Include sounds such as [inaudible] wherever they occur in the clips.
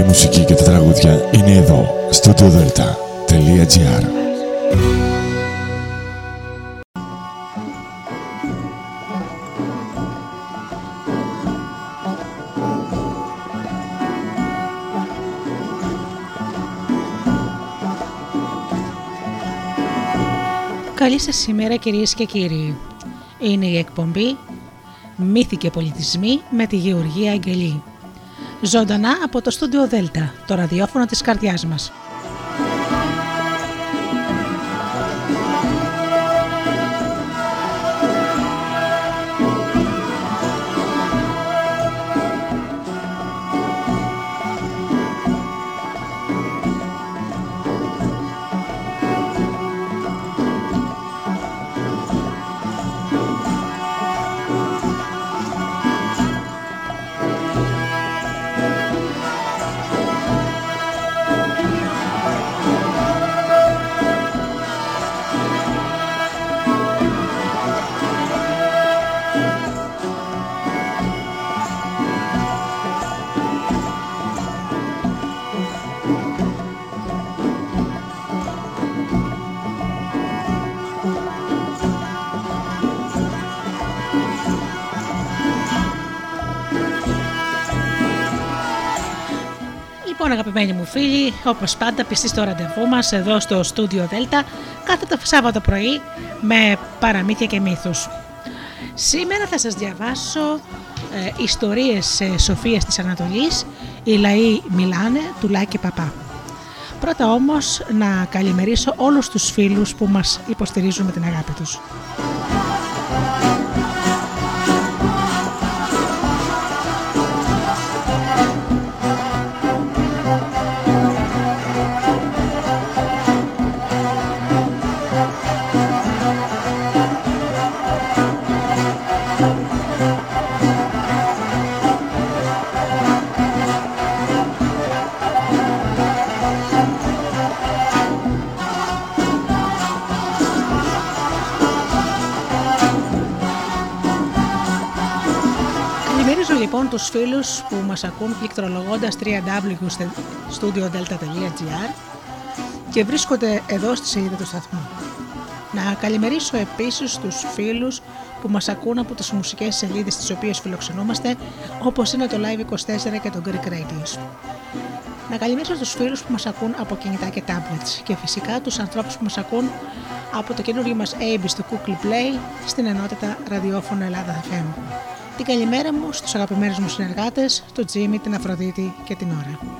Η μουσική και τα τραγούδια είναι εδώ, στο studiodelta.gr Καλή σας ημέρα κυρίες και κύριοι. Είναι η εκπομπή «Μύθοι και πολιτισμοί» με τη Γεωργία Αγγελή. Ζωντανά από το στούντιο Δέλτα, το ραδιόφωνο της καρδιάς μας. Αγαπημένοι μου φίλοι, όπως πάντα, πιστοί στο ραντεβού μας εδώ στο στούντιο Δέλτα κάθε το Σάββατο πρωί με παραμύθια και μύθους. Σήμερα θα σας διαβάσω ε, ιστορίες ε, Σοφίας της Ανατολής «Οι λαοί μιλάνε» του Λάκη Παπά. Πρώτα όμως να καλημερίσω όλους τους φίλους που μας υποστηρίζουν με την αγάπη τους. Τους φίλους που μας ακούν πληκτρολογώντας www.studiodelta.gr και βρίσκονται εδώ στη σελίδα του σταθμού. Να καλημερίσω επίσης τους φίλους που μας ακούν από τις μουσικές σελίδες τις οποίες φιλοξενούμαστε όπως είναι το Live24 και το Greek Radios. Να καλημερίσω τους φίλους που μας ακούν από κινητά και tablets και φυσικά τους ανθρώπους που μας ακούν από το καινούργιο μας AB στο Google Play στην ενότητα ραδιόφωνο Ελλάδα FM. Την καλημέρα μου στους αγαπημένους μου συνεργάτες, τον Τζίμι, την Αφροδίτη και την Ωρα.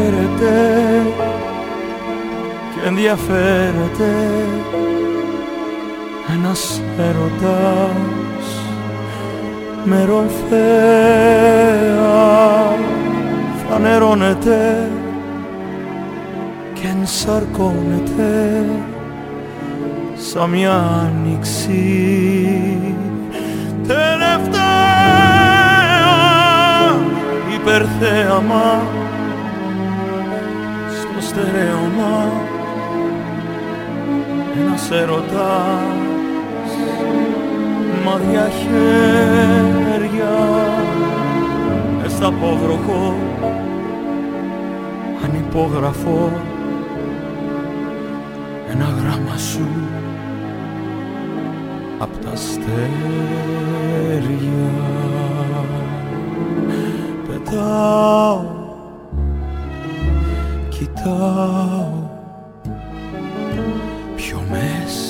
Περιφέρεται και ενδιαφέρεται ένας έρωτας με ρομφέα φανερώνεται και ενσαρκώνεται σαν μια άνοιξη. Τελευταία υπερθέαμα στο στερέωμα ένας έρωτας μαδιά χέρια μες στα πόβροχο ανυπόγραφο ένα γράμμα σου απ' τα αστέρια. Πετάω κοιτάω. Πιο μέσα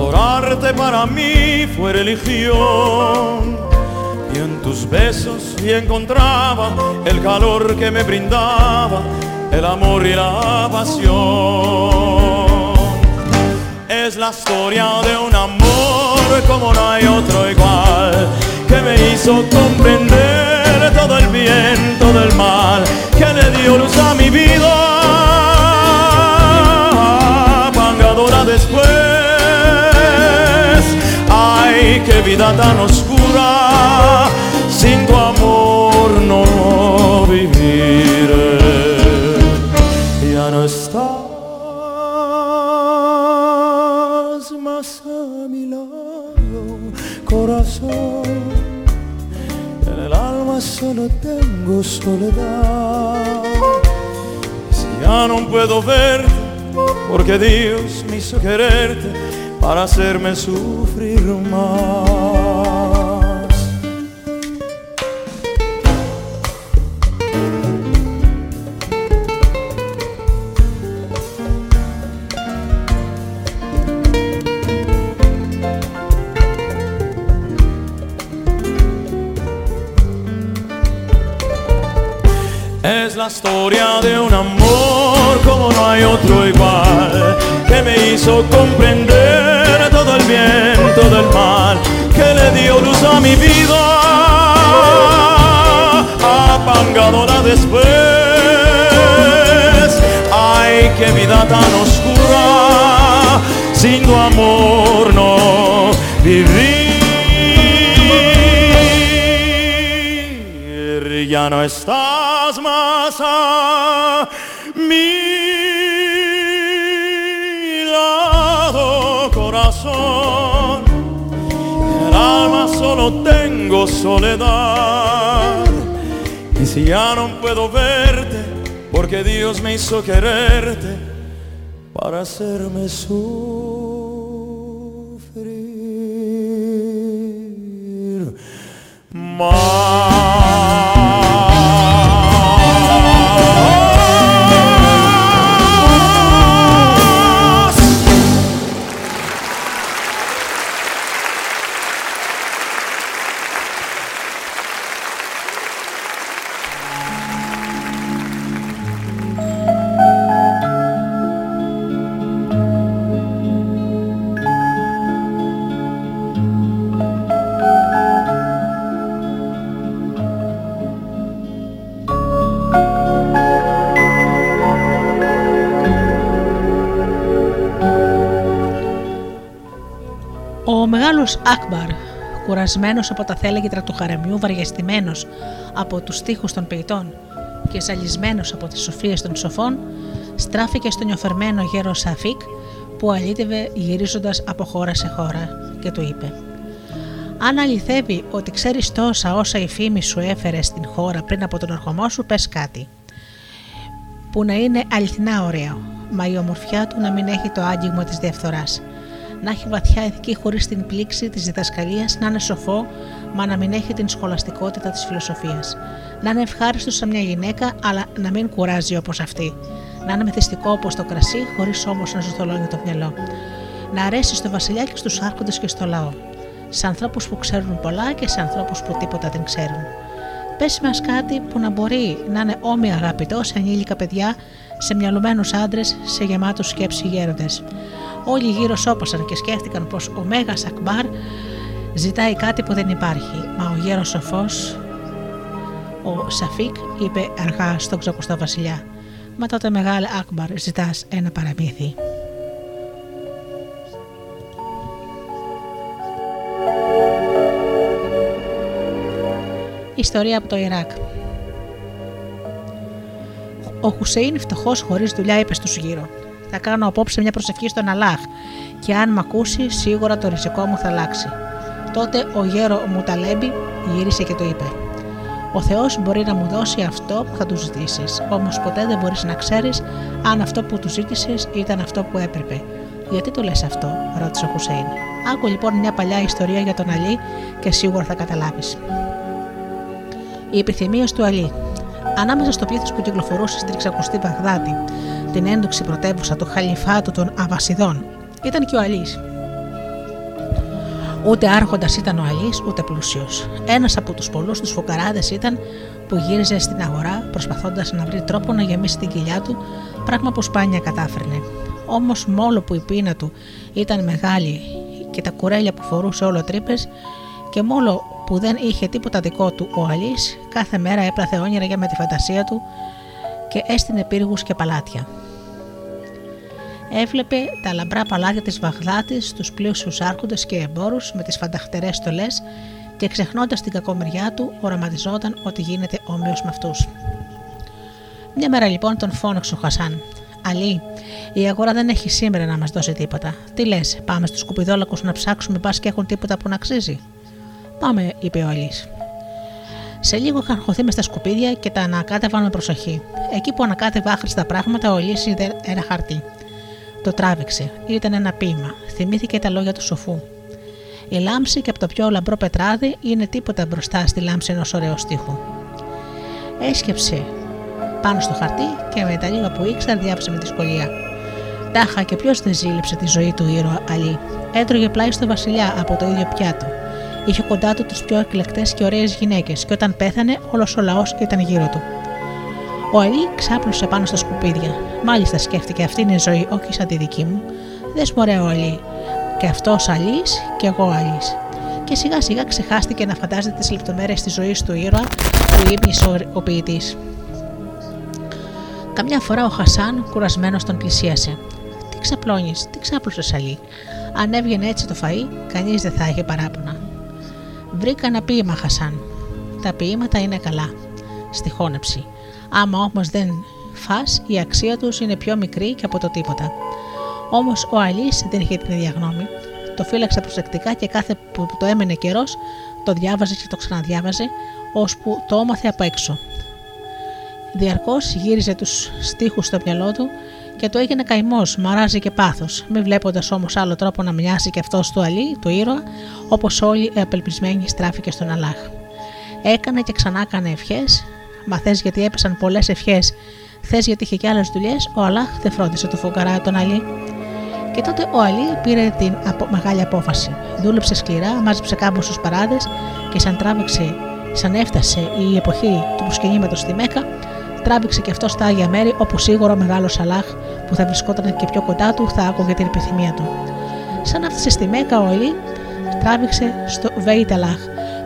Adorarte para mí fue religión y en tus besos y encontraba el calor que me brindaba el amor y la pasión. Es la historia de un amor como no hay otro igual que me hizo comprender todo el bien, todo el mal que le dio luz a mi vida, Ay, qué vida tan oscura, sin tu amor no viviré. Ya no estás más a mi lado, corazón. En el alma solo tengo soledad. Si ya no puedo verte, porque Dios me hizo quererte para hacerme sufrir más. Es la historia de un amor como no hay otro igual, que me hizo comprender todo el bien, todo el mal, que le dio luz a mi vida, apagándola después. Ay, qué vida tan oscura, sin tu amor no vivir. Ya no estás solo tengo soledad. Y si ya no puedo verte, porque Dios me hizo quererte para hacerme sufrir más. Κουρασμένος από τα θέλεγγυρα του χαραμιού, βαριεστημένος από τους στίχους των ποιητών και ζαλισμένος από τις σοφίες των σοφών, στράφηκε στον νιοφερμένο γέρο Σαφίκ που αλήτευε γυρίζοντας από χώρα σε χώρα και του είπε «Αν αληθεύει ότι ξέρεις τόσα όσα η φήμη σου έφερε στην χώρα πριν από τον ερχομό σου, πες κάτι» που να είναι αληθινά ωραίο, μα η ομορφιά του να μην έχει το άγγιγμα της διαφθοράς. Να έχει βαθιά ηθική χωρίς την πλήξη της διδασκαλίας, να είναι σοφό, μα να μην έχει την σχολαστικότητα της φιλοσοφίας. Να είναι ευχάριστος σαν μια γυναίκα, αλλά να μην κουράζει όπως αυτή. Να είναι μεθυστικό όπως το κρασί, χωρίς όμως να ζουθολώνει το μυαλό. Να αρέσει στο βασιλιά και στους άρχοντες και στο λαό. Σε ανθρώπους που ξέρουν πολλά και σε ανθρώπους που τίποτα δεν ξέρουν. Πες μας κάτι που να μπορεί να είναι όμοια αγαπητός σε ανήλικα παιδιά, σε μυαλωμένους άντρες, σε γεμάτους σκέψη γέροντες. Όλοι γύρω σώπασαν και σκέφτηκαν πως ο Μέγας Ακμπάρ ζητάει κάτι που δεν υπάρχει. Μα ο γέρος σοφός, ο Σαφίκ, είπε αργά στον ξακουστό βασιλιά: Μα τότε μεγάλε Ακμπάρ, ζητάς ένα παραμύθι. Ιστορία από το Ιράκ. Ο Χουσέιν, φτωχός χωρίς δουλειά, είπε στους γύρω: Θα κάνω απόψε μια προσευχή στον Αλάχ, και αν μ' ακούσει, σίγουρα το ριζικό μου θα αλλάξει. Τότε ο γέρο Μουταλέμπη γύρισε και το είπε: Ο Θεός μπορεί να μου δώσει αυτό που θα του ζητήσεις, όμως ποτέ δεν μπορείς να ξέρεις αν αυτό που του ζήτησες ήταν αυτό που έπρεπε. Γιατί το λες αυτό, ρώτησε ο Χουσέιν. Άκου λοιπόν μια παλιά ιστορία για τον Αλή και σίγουρα θα καταλάβεις. Οι επιθυμίε του Αλή. Ανάμεσα στο πλήθος που κυκλοφορούσε στην 60η Βαγδάτη, την έντοξη πρωτεύουσα του Χαλιφάτου των Αβασιδών, ήταν και ο Αλής. Ούτε άρχοντας ήταν ο Αλής, ούτε πλούσιος. Ένας από τους πολλούς τους φωκαράδε ήταν που γύριζε στην αγορά προσπαθώντας να βρει τρόπο να γεμίσει την κοιλιά του, πράγμα που σπάνια κατάφερνε. Όμως, μόλο που η πείνα του ήταν μεγάλη και τα κουρέλια που φορούσε όλο τρύπες, και μόλο που δεν είχε τίποτα δικό του ο Αλής, κάθε μέρα έπλαθε όνειρα για με τη φαντασία του και έστεινε πύργους και παλάτια. Έβλεπε τα λαμπρά παλάτια της Βαγδάτης, τους πλούσιους άρχοντες και εμπόρους με τις φανταχτερές στολές και ξεχνώντας την κακομεριά του, οραματιζόταν ότι γίνεται όμοιος με αυτούς. Μια μέρα λοιπόν τον φώναξε ο Χασάν. Αλή, η αγορά δεν έχει σήμερα να μας δώσει τίποτα. Τι λες, πάμε στους σκουπιδόλακους να ψάξουμε, πα και έχουν τίποτα που να αξίζει. Πάμε, είπε ο Αλή. Σε λίγο είχαν χωθεί μες στα σκουπίδια και τα ανακάτευαν με προσοχή. Εκεί που ανακάτευε άχρηστα πράγματα, ο Αλή είδε ένα χαρτί. Το τράβηξε. Ήταν ένα ποίημα. Θυμήθηκε τα λόγια του σοφού. Η λάμψη και από το πιο λαμπρό πετράδι είναι τίποτα μπροστά στη λάμψη ενός ωραίου στίχου. Έσκεψε πάνω στο χαρτί και με τα λίγα που ήξερε διάβασε με δυσκολία. Τάχα και ποιος δεν ζήλεψε τη ζωή του ήρωα Αλή. Έτρωγε πλάι στο βασιλιά από το ίδιο πιάτο. Είχε κοντά του τις πιο εκλεκτές και ωραίες γυναίκες, και όταν πέθανε, όλος ο λαός ήταν γύρω του. Ο Αλή ξάπλωσε πάνω στα σκουπίδια. Μάλιστα σκέφτηκε, αυτή είναι η ζωή, όχι σαν τη δική μου. Δες μου ωραίο Αλή. Και αυτός Αλής και εγώ Αλής. Και σιγά σιγά ξεχάστηκε να φαντάζεται τις λεπτομέρειες της ζωής του ήρωα που ήμνησε ο ποιητής. Καμιά φορά ο Χασάν, κουρασμένος, τον πλησίασε. Τι ξαπλώνεις, τι ξάπλωσες Αλή. Αν έβγαινε έτσι το φαΐ, κανείς δεν θα είχε παράπονα. Βρήκα ένα ποίημα, Χασάν. Τα ποίηματα είναι καλά. Στη χώνεψη. Άμα όμως δεν φας, η αξία τους είναι πιο μικρή και από το τίποτα. Όμως ο Αλής δεν είχε την ίδια γνώμη. Το φύλαξε προσεκτικά και κάθε που το έμενε καιρός το διάβαζε και το ξαναδιάβαζε, ώσπου το έμαθε από έξω. Διαρκώς γύριζε τους στίχους στο μυαλό του και το έγινε καημός, μαράζει και πάθος, μη βλέποντας όμως άλλο τρόπο να μοιάσει και αυτός του Αλή, του ήρωα, όπως όλοι οι απελπισμένοι στράφηκε στον Αλάχ. Έκανε και ξανά έκανε ευχές, μα θες γιατί έπεσαν πολλές ευχές, θες γιατί είχε και άλλες δουλειές, ο Αλάχ δεν φρόντισε το φουκαρά τον Αλή. Και τότε ο Αλή πήρε την απο... μεγάλη απόφαση. Δούλεψε σκληρά, μάζεψε κάμπο στου παράδες και σαν τράβηξε, σαν έφτασε η εποχή του προσκυνήματος στη Μέκα, τράβηξε και αυτός στα άγια μέρη όπου σίγουρα ο μεγάλος Αλάχ που θα βρισκόταν και πιο κοντά του θα άκουγε την επιθυμία του. Σαν έφτασε στη Μέκα, ο Αλή τράβηξε στο Βέιτ Αλάχ,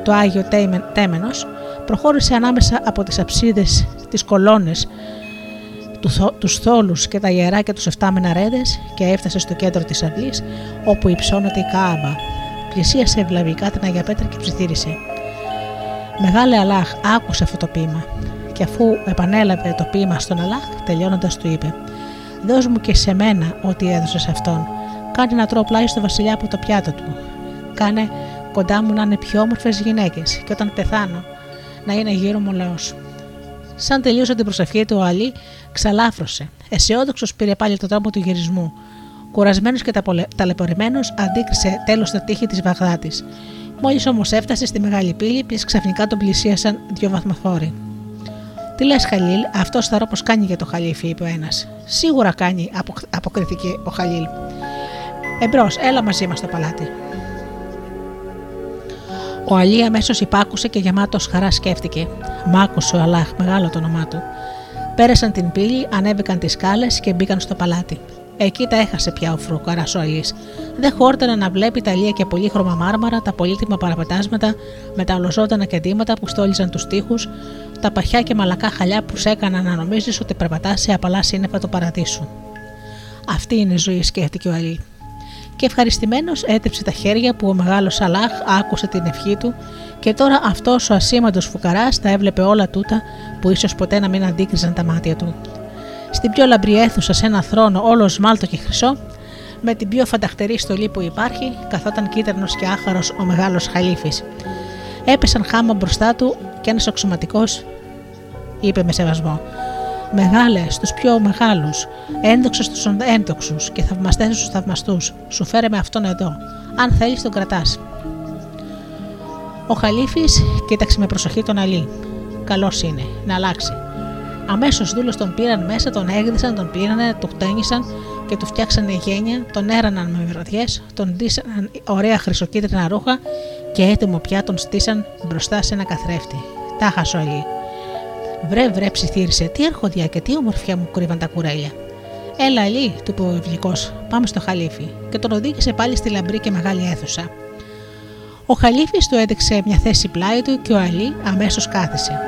το Άγιο Τέμενος, προχώρησε ανάμεσα από τις αψίδες, τις κολόνες, του θόλους και τα ιερά και τους 7 μεναρέδε και έφτασε στο κέντρο της αυλή όπου υψώνεται η Κάαμπα. Πλησίασε ευλαβικά την Αγία Πέτρα και ψιθύρισε. Μεγάλε Αλάχ, άκουσε αυτό το ποίημα και αφού επανέλαβε το ποίημα στον Αλάχ, τελειώνοντας του είπε: Δώσ' μου και σε μένα ό,τι έδωσε σε αυτόν. Κάνε να τρώω πλάι στο βασιλιά από το πιάτο του. Κάνε κοντά μου να είναι πιο όμορφες γυναίκες και όταν πεθάνω να είναι γύρω μου λαός. Σαν τελείωσε την προσευχή του, ο Αλή ξαλάφρωσε. Αισιόδοξος πήρε πάλι το τρόπο του γυρισμού. Κουρασμένος και ταλαιπωρημένος, αντίκρισε τέλος το τείχη της Βαγδάτης. Μόλις όμως έφτασε στη μεγάλη πύλη, πει ξαφνικά τον πλησίασαν δύο βαθμοφόροι. Τι λες, Χαλίλ, αυτό θα ρω πως κάνει για το Χαλίφι, είπε ο ένας. Σίγουρα κάνει, αποκρίθηκε ο Χαλίλ. Εμπρός, έλα μαζί μας στο παλάτι. Ο Αλή αμέσως υπάκουσε και γεμάτος χαρά σκέφτηκε. Μ' άκουσε ο Αλάχ, μεγάλο το όνομά του. Πέρασαν την πύλη, ανέβηκαν τις σκάλες και μπήκαν στο παλάτι. Εκεί τα έχασε πια ο φρουκαρά ο Αλής. Δεν χόρτανε να βλέπει τα λία και πολύχρωμα μάρμαρα, τα πολύτιμα παραπετάσματα με τα ολοζώντανα κεντήματα που στόλιζαν τους τοίχου, τα παχιά και μαλακά χαλιά που σε έκαναν να νομίζεις ότι περπατάς σε απαλά σύννεφα του παραδείσου. Αυτή είναι η ζωή, σκέφτηκε ο Αλή. Και ευχαριστημένος έτρεψε τα χέρια που ο μεγάλος Αλάχ άκουσε την ευχή του και τώρα αυτός ο ασήμαντος φουκαράς τα έβλεπε όλα τούτα που ίσως ποτέ να μην αντίκριζαν τα μάτια του. Στην πιο λαμπρή αίθουσα, σε ένα θρόνο όλος σμάλτο και χρυσό, με την πιο φανταχτερή στολή που υπάρχει, καθόταν κίτρινος και άχαρος ο μεγάλος Χαλίφης. Έπεσαν χάμα μπροστά του και ένας αξιωματικό είπε με σεβασμό. Μεγάλες στου πιο μεγάλους, ένδοξες στου ένδοξους και θαυμαστές στου θαυμαστούς, σου φέρε με αυτόν εδώ. Αν θέλεις, τον κρατάς. Ο Χαλίφης κοίταξε με προσοχή τον Αλή. Καλός είναι, να αλλάξει. Αμέσως δούλο τον πήραν μέσα, τον έγδισαν, τον πήρανε, τον χτένισαν και του φτιάξανε γένια, τον έραναν με βραδιές, τον ντύσαν ωραία χρυσοκίτρινα ρούχα και έτοιμο πια τον στήσαν μπροστά σε ένα καθρέφτη. Τάχα Αλή. Βρε, βρε, ψιθύρισε, τι έρχοδια και τι ομορφιά μου κρύβαν τα κουρέλια. Έλα, Αλή, του είπε ο Ευλικό, πάμε στο Χαλίφι, και τον οδήγησε πάλι στη λαμπρή και μεγάλη αίθουσα. Ο Χαλίφης του έδειξε μια θέση πλάι του και ο Αλή αμέσως κάθισε.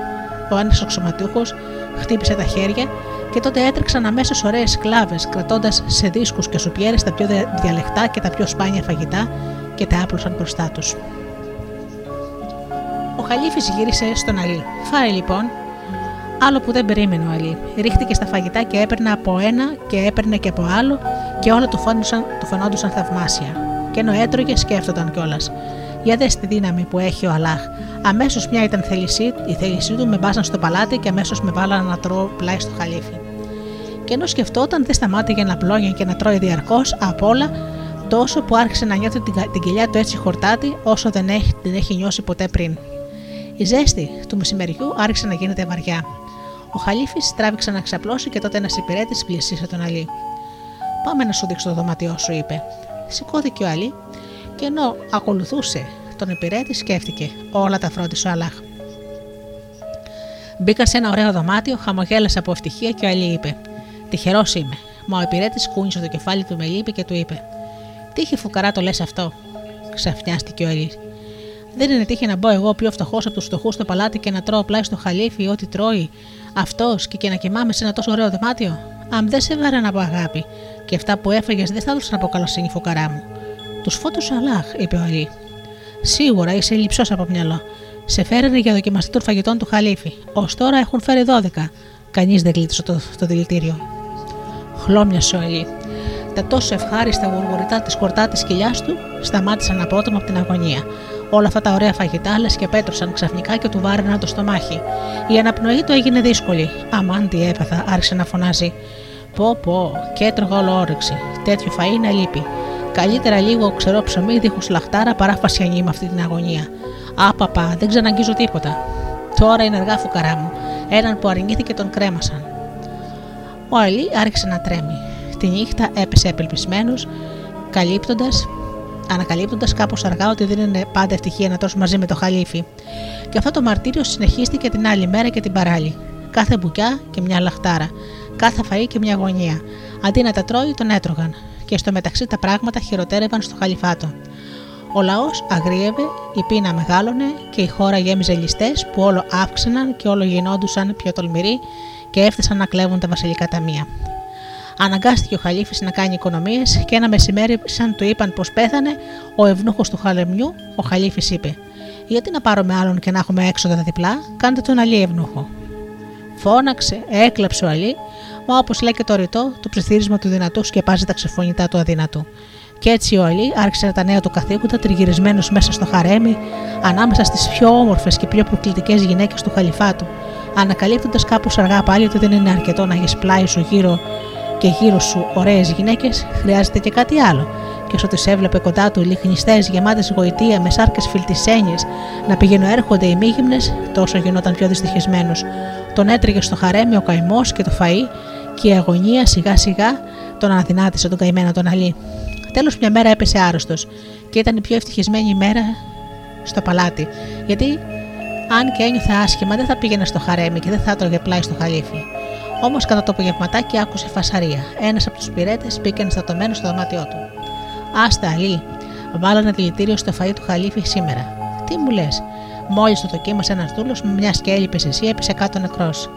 Ο ένας οξωματούχος χτύπησε τα χέρια και τότε έτρεξαν αμέσως ωραίες σκλάβες, κρατώντας σε δίσκους και σουπιέρες τα πιο διαλεκτά και τα πιο σπάνια φαγητά και τα άπλωσαν μπροστά τους. Ο Χαλίφης γύρισε στον Αλή. Φάει λοιπόν, Άλλο που δεν περίμενε ο Αλή. Ρίχτηκε στα φαγητά και έπαιρνε από ένα και έπαιρνε και από άλλο και όλα του, φάνουσαν, του φαινόντουσαν θαυμάσια. Και ενώ έτρωγε, σκέφτονταν κιόλας. Για δες τη δύναμη που έχει ο Αλάχ. Αμέσως μια ήταν θέλησή, η θέλησή του, με μπάσαν στο παλάτι και αμέσως με βάλαν να τρώω πλάι στο χαλίφι. Και ενώ σκεφτόταν, δεν σταμάτηγε να πλώνει και να τρώει διαρκώς από όλα, τόσο που άρχισε να νιώθει την, την κοιλιά του έτσι χορτάτη όσο δεν έχει, την έχει νιώσει ποτέ πριν. Η ζέστη του μεσημεριού άρχισε να γίνεται βαριά. Ο Χαλίφης τράβηξε να ξαπλώσει και τότε ένας υπηρέτης πλησίασε τον Αλή. Πάμε να σου δείξω το δωμάτιό σου, είπε. Σηκώθηκε ο Αλή και ενώ ακολουθούσε τον υπηρέτη, σκέφτηκε όλα τα φρόντισε ο Αλάχ. Μπήκαν σε ένα ωραίο δωμάτιο, χαμογέλασε από ευτυχία και ο Αλή είπε: Τυχερός είμαι. Μα ο υπηρέτης κούνησε το κεφάλι του με λύπη και του είπε: Τι είχε φουκαρά το λες αυτό. Ξαφνιάστηκε ο Αλή. Δεν είναι τύχη να μπω εγώ πιο φτωχός από τους φτωχούς στο παλάτι και να τρώω πλάι στο χαλίφι ό,τι τρώει αυτός και, και να κοιμάμαι σε ένα τόσο ωραίο δωμάτιο. Αν δεν σε βάραν από αγάπη και αυτά που έφεγε δεν θα έδωσαν από καλοσύνη φουκαρά μου. Τους φώτους Αλάχ, είπε ο Αλή. Σίγουρα είσαι λυψός από μυαλό. Σε φέρανε για δοκιμαστή των φαγητών του Χαλίφη. Ω τώρα έχουν φέρει 12. Κανείς δεν κλείτωσε το, το δηλητήριο. Χλώμια Αλή. Τα τόσο ευχάριστα γουργουριτά της κορτά της κοιλιάς του σταμάτησαν απότομα από την αγωνία. Όλα αυτά τα ωραία φαγητά λες και πέτρωσαν ξαφνικά και του βάραιναν το στομάχι. Η αναπνοή του έγινε δύσκολη. Αμάν τι έπαθα, άρχισε να φωνάζει. Πω πω, και έτρωγα όλο όρεξη. Τέτοιο φαΐ να λείπει. Καλύτερα λίγο ξερό ψωμί δίχως λαχτάρα παρά φασιανή με αυτή την αγωνία. Άπαπα, δεν ξαναγγίζω τίποτα. Τώρα είναι αργά φουκαρά μου. Έναν που αρνήθηκε τον κρέμασαν. Ο Αλή άρχισε να τρέμει. Τη νύχτα έπεσε απελπισμένος, καλύπτοντας ανακαλύπτοντας κάπως αργά ότι δεν είναι πάντα ευτυχία να τρώσει μαζί με το χαλίφι. Και αυτό το μαρτύριο συνεχίστηκε την άλλη μέρα και την παράλληλη. Κάθε μπουκιά και μια λαχτάρα, κάθε φαΐ και μια γωνία. Αντί να τα τρώει, τον έτρωγαν. Και στο μεταξύ τα πράγματα χειροτέρευαν στο χαλιφάτο. Ο λαός αγρίευε, η πείνα μεγάλωνε και η χώρα γέμιζε ληστές που όλο αύξηναν και όλο γινόντουσαν πιο τολμηροί και έφτασαν να κλέβουν τα βασιλικά ταμεία. Αναγκάστηκε ο Χαλίφης να κάνει οικονομίες και ένα μεσημέρι, σαν του είπαν πως πέθανε, ο ευνούχος του Χαλεμιού, ο Χαλίφης είπε: Γιατί να πάρουμε άλλον και να έχουμε έξοδα διπλά, κάντε τον Αλή ευνούχο. Φώναξε, έκλεψε ο Αλή, μα όπως λέει και το ρητό, το ψιθύρισμα του δυνατού σκεπάζει τα ξεφωνητά του αδυνατού. Και έτσι ο Αλή άρχισε τα νέα του καθήκοντα τριγυρισμένος μέσα στο χαρέμι, ανάμεσα στις πιο όμορφες και πιο προκλητικές γυναίκες του Χαλιφάτου, ανακαλύπτοντας κάπως αργά πάλι ότι δεν είναι αρκετό να έχει πλάι σου γύρω και γύρω σου ωραίες γυναίκες, χρειάζεται και κάτι άλλο. Και όσο τις έβλεπε κοντά του λιχνιστές γεμάτες γοητεία με σάρκες φιλτισένιες να πηγαίνουν έρχονται οι μήγυμνε, τόσο γινόταν πιο δυστυχισμένος. Τον έτρεγε στο χαρέμι ο καημός και το φα και η αγωνία σιγά σιγά τον αναδυνάτησε τον καημένο τον Αλή. Τέλος μια μέρα έπεσε άρρωστος και ήταν η πιο ευτυχισμένη ημέρα στο παλάτι, γιατί αν και ένιωθε άσχημα δεν θα πήγαινε στο χαρέμι και δεν θα έτρωγε πλάι στο χαλίφι. Όμως κατά το απογευματάκι άκουσε φασαρία. Ένας από τους πυρέτες μπήκε ενστατωμένο στο δωμάτιό του. Άστα, Αλή, βάλανε δηλητήριο στο φαΐ του Χαλίφη σήμερα. Τι μου λες, μόλις το δοκίμασε ένας δούλος με μιας και έλειπες εσύ, έπεσε κάτω νεκρός.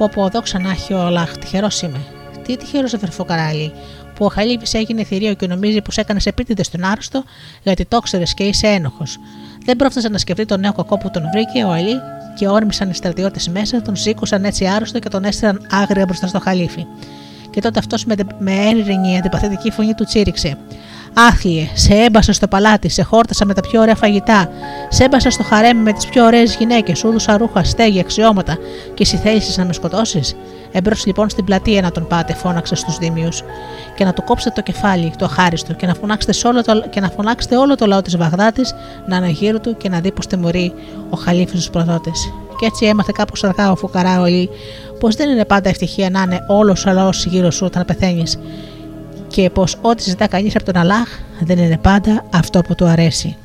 Πω πω, δόξα να έχει ο Λαχ, τυχερός είμαι. Τι τυχερός αδερφό καράλι, που ο Χαλίφη έγινε θηρίο και νομίζει πως έκανες επίτηδες τον άρρωστο γιατί το ξέρει και είσαι ένοχος. Δεν πρόφτασε να σκεφτεί τον νέο κακό που τον βρήκε ο Αλή και όρμησαν οι στρατιώτες μέσα, τον σήκωσαν έτσι άρρωστο και τον έστειλαν άγρια μπροστά στο χαλίφι. Και τότε αυτός με, με έρηνη αντιπαθητική φωνή του τσίριξε. Άθλιε, σε έμπασα στο παλάτι, σε χόρτασα με τα πιο ωραία φαγητά, σε έμπασα στο χαρέμι με τις πιο ωραίες γυναίκες, σου έδωσα ρούχα, στέγη, αξιώματα και εσύ θέλησε να με σκοτώσεις; Εμπρός λοιπόν στην πλατεία να τον πάτε, φώναξε στους Δήμιους, και να του κόψετε το κεφάλι, το αχάριστο, και να φωνάξετε, όλο το, και να φωνάξετε όλο το λαό της Βαγδάτης να αναγύρω του και να δει πως τιμωρεί ο Χαλίφης τους προδότες. Και έτσι έμαθε κάπως αργά ο Φουκαρά Ολί, πως δεν είναι πάντα ευτυχία να είναι όλος ο λαός γύρω σου όταν πεθαίνεις, και πως ό,τι ζητά κανείς από τον Αλάχ δεν είναι πάντα αυτό που του αρέσει.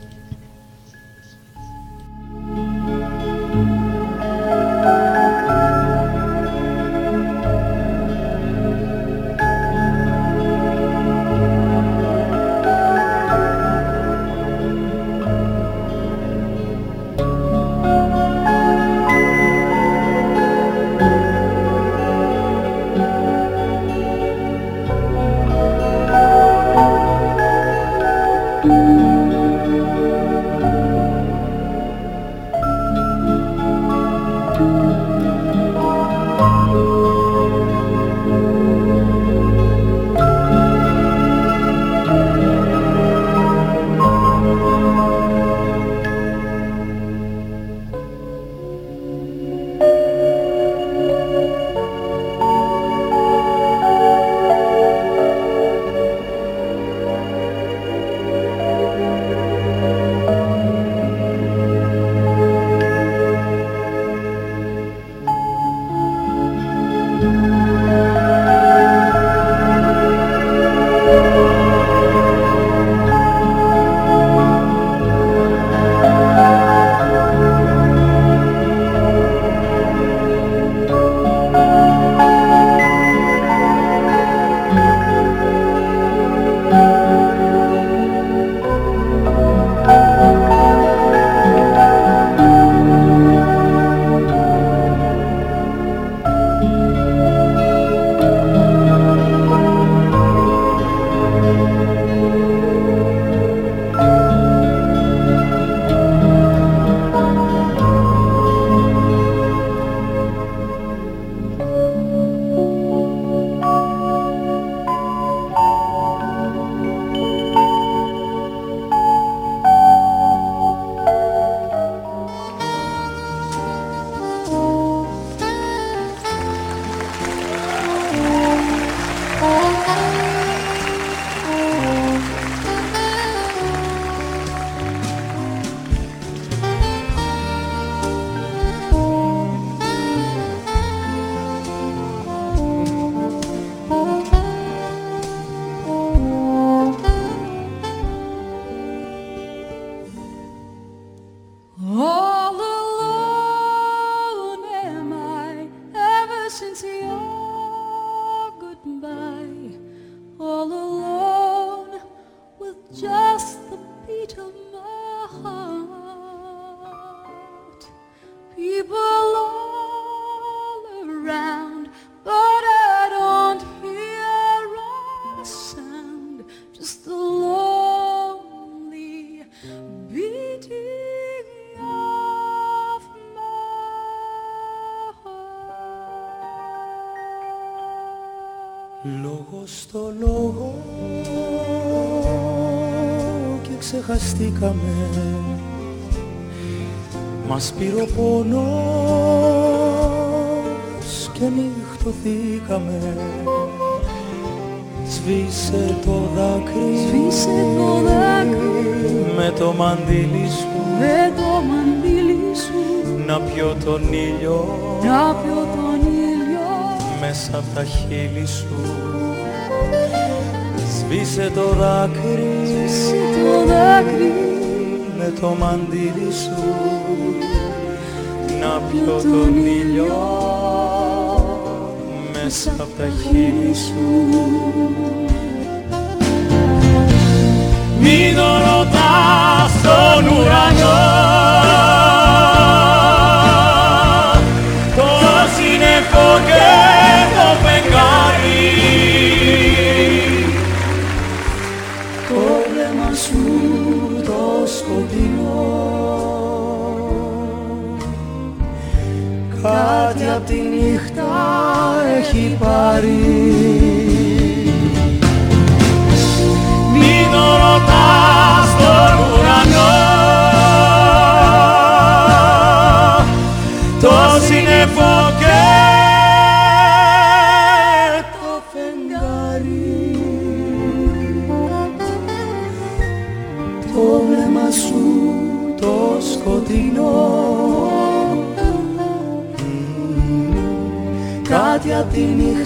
Ξεχαστήκαμε. Μας πήρε ο πόνος και νυχτωθήκαμε. Σβήσε το δάκρυ, Σβήσε το δάκρυ. Με το μαντίλι σου. Με το μαντίλι σου. Να πιω τον ήλιο. Να πιω τον ήλιο. Μέσα από τα χείλη σου Σβήσε το δάκρυ. Σβήσε το δάκρυ. Με το μαντίλι σου. Να πιω τον ήλιο. μέσα από τα χείλη σου. Μην το ρωτάς στον ουρανό απ' τη νύχτα έχει πάρει. Μην το ρωτάς 听你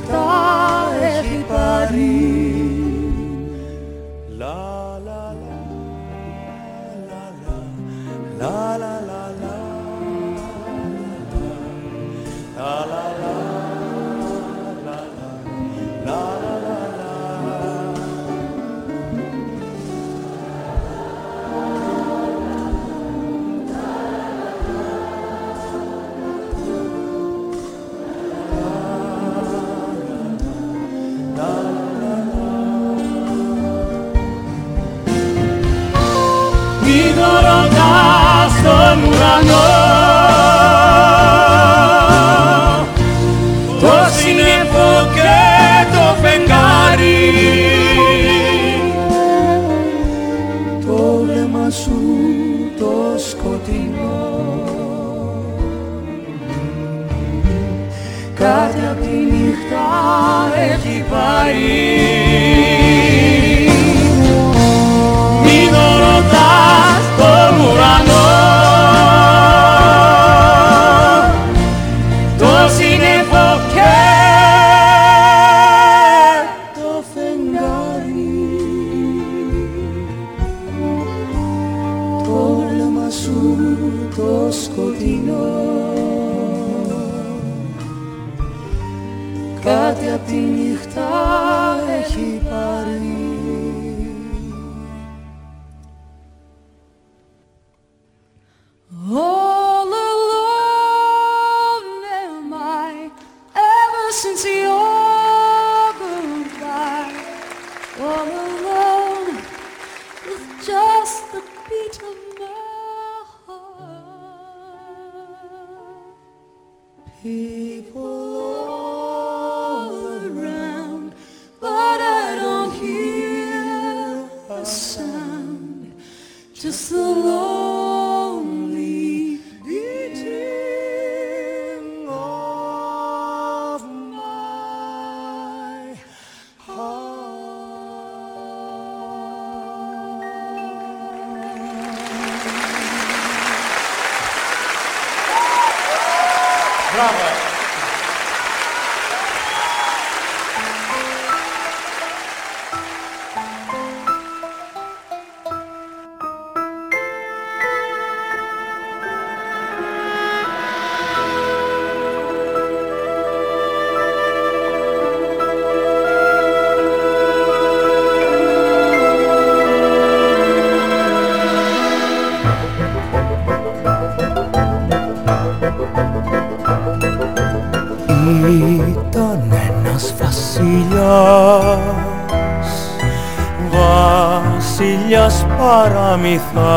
me thought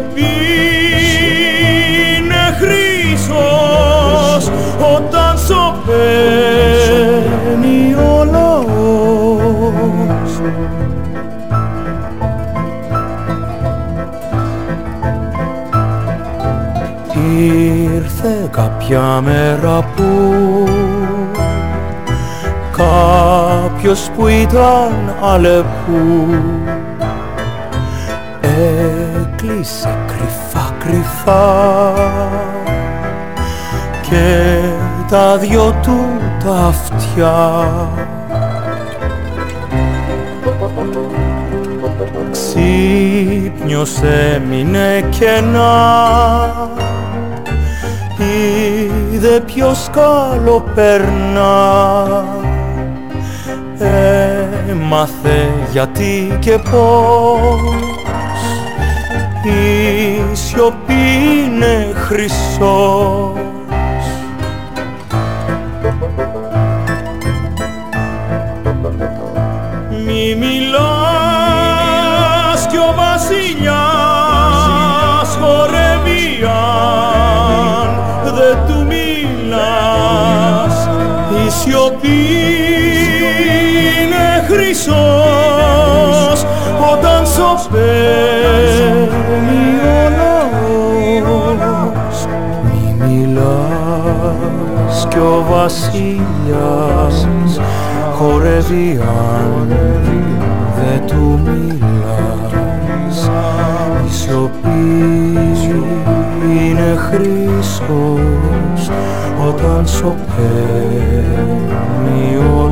σιωπή είναι χρυσός όταν σωπαίνει ο λαός. Ήρθε κάποια μέρα που κάποιος που ήταν αλεπούς έκλεισε κρυφά κρυφά και τα δυο του τα αυτιά. Ξύπνιος έμεινε κενά. Είδε ποιος καλό περνά. Έμαθε γιατί και πώς η σιωπή είναι χρυσός. Μη μιλάς βασιλιάς. Χορεύει αν δεν του μιλάς. Η σιωπή είναι χρυσός όταν σωπαίνει ο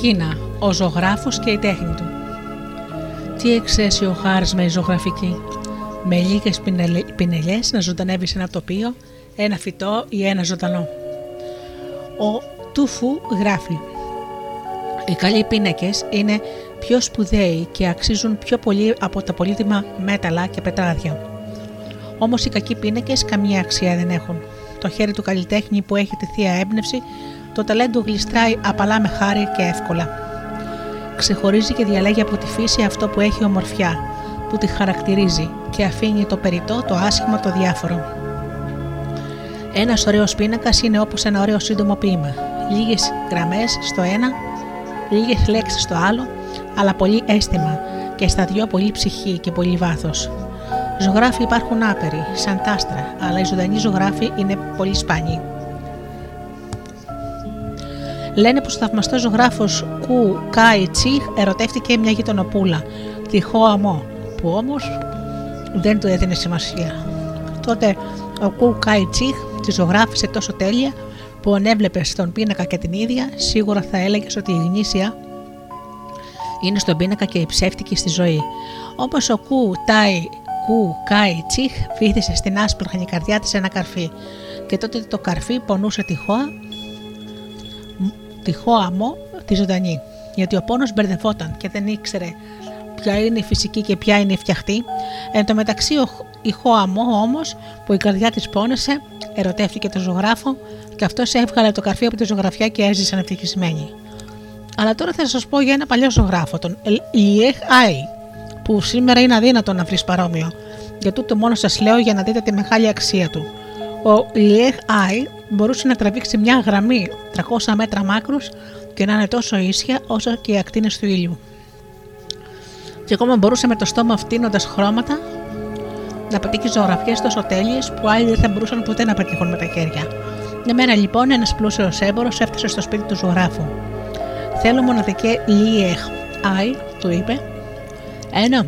Κίνα, ο ζωγράφος και η τέχνη του. Τι εξαίσιο χάρισμα η ζωγραφική. Με λίγες πινελε- πινελιές να ζωντανεύει σε ένα τοπίο, ένα φυτό ή ένα ζωντανό. Ο Τούφου γράφει «Οι καλοί πίνακες είναι πιο σπουδαίοι και αξίζουν πιο πολύ από τα πολύτιμα μέταλλα και πετράδια. Όμως οι κακοί πίνακες καμία αξία δεν έχουν. Το χέρι του καλλιτέχνη που έχει τη θεία έμπνευση, το ταλέντο γλιστράει απαλά με χάρη και εύκολα. Ξεχωρίζει και διαλέγει από τη φύση αυτό που έχει ομορφιά, που τη χαρακτηρίζει και αφήνει το περιττό, το άσχημο, το διάφορο. Ένας ωραίος πίνακας είναι όπως ένα ωραίο σύντομο ποίημα. Λίγες γραμμές στο ένα, λίγες λέξεις στο άλλο, αλλά πολύ αίσθημα και στα δυο πολύ ψυχή και πολύ βάθος. Ζωγράφοι υπάρχουν άπειροι, σαν τα άστρα, αλλά οι ζωντανοί ζωγράφοι είναι πολύ σπάνιοι. Λένε πως ο θαυμαστός ζωγράφος Κου Κάι Τσίχ ερωτεύτηκε μια γειτονοπούλα, τη Χω Αμό, που όμως δεν του έδινε σημασία. Τότε ο Κου Κάι Τσίχ τη ζωγράφησε τόσο τέλεια που αν έβλεπε στον πίνακα και την ίδια, σίγουρα θα έλεγες ότι η γνήσια είναι στον πίνακα και η ψεύτικη στη ζωή. Όπως ο Κου Τάι Κου Κάι Τσίχ βήθησε στην άσπροχη καρδιά της ένα καρφί, και τότε το καρφί πονούσε τη Χώα, τη Χώα Μο, τη ζωντανή. Γιατί ο πόνος μπερδευόταν και δεν ήξερε ποια είναι η φυσική και ποια είναι η φτιαχτή. Εν τω μεταξύ, η Χωαμό όμως, που η καρδιά της πόνεσε, ερωτεύτηκε τον ζωγράφο και αυτός έβγαλε το καρφί από τη ζωγραφιά και έζησαν ευτυχισμένοι. Αλλά τώρα θα σας πω για ένα παλιό ζωγράφο, τον Λιέχ Άι, που σήμερα είναι αδύνατο να βρεις παρόμοιο. Για τούτο μόνο σας λέω για να δείτε τη μεγάλη αξία του. Ο Λιέχ Άι μπορούσε να τραβήξει μια γραμμή 300 μέτρα μάκρους και να είναι τόσο ίσια όσο και οι ακτίνες του ήλιου και ακόμα μπορούσε με το στόμα φτύνοντας χρώματα να πετύχει ζωγραφιές τόσο τέλειες που άλλοι δεν θα μπορούσαν ποτέ να πετύχουν με τα χέρια. Μια μέρα λοιπόν ένας πλούσιος έμπορο έφτασε στο σπίτι του ζωγράφου. Θέλω μοναδική Λίεχ Άι, του είπε, ένα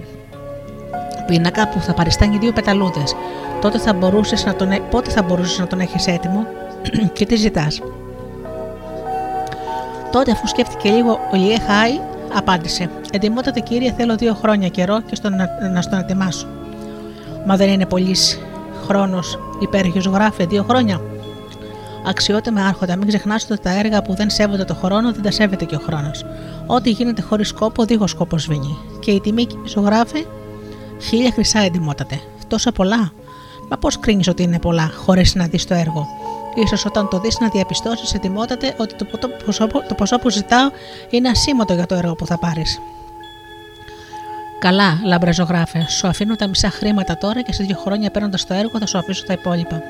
πίνακα που θα παριστάνει δύο πεταλούδες. Τότε θα μπορούσες να τον, ε- πότε θα μπορούσες να τον έχεις έτοιμο; [clears throat] και τι ζητάς. Τότε, αφού σκέφτηκε λίγο, ο Λιέχ Άι απάντησε: Εντυμότατε κύριε, θέλω δύο χρόνια καιρό και στο να, να στον ετοιμάσω. Μα δεν είναι πολύς χρόνος υπέροχη ζωγράφη, δύο χρόνια. Αξιότιμε άρχοντα, μην ξεχνάτε ότι τα έργα που δεν σέβονται το χρόνο δεν τα σέβεται και ο χρόνος. Ό,τι γίνεται χωρίς σκόπο, δίχως σκόπος σβήνει. Και η τιμή ζωγράφη, χίλια χρυσά εντυμότατε. Τόσα πολλά. Μα πώς κρίνεις ότι είναι πολλά, χωρίς να δεις το έργο σω όταν το δεις να διαπιστώσεις ετοιμότατε ότι το, ποσό, το ποσό που ζητάω είναι ασήμωτο για το έργο που θα πάρεις. Καλά, λάμπρα ζωγράφε, σου αφήνω τα μισά χρήματα τώρα και σε δύο χρόνια παίρνοντας το έργο θα σου αφήσω τα υπόλοιπα.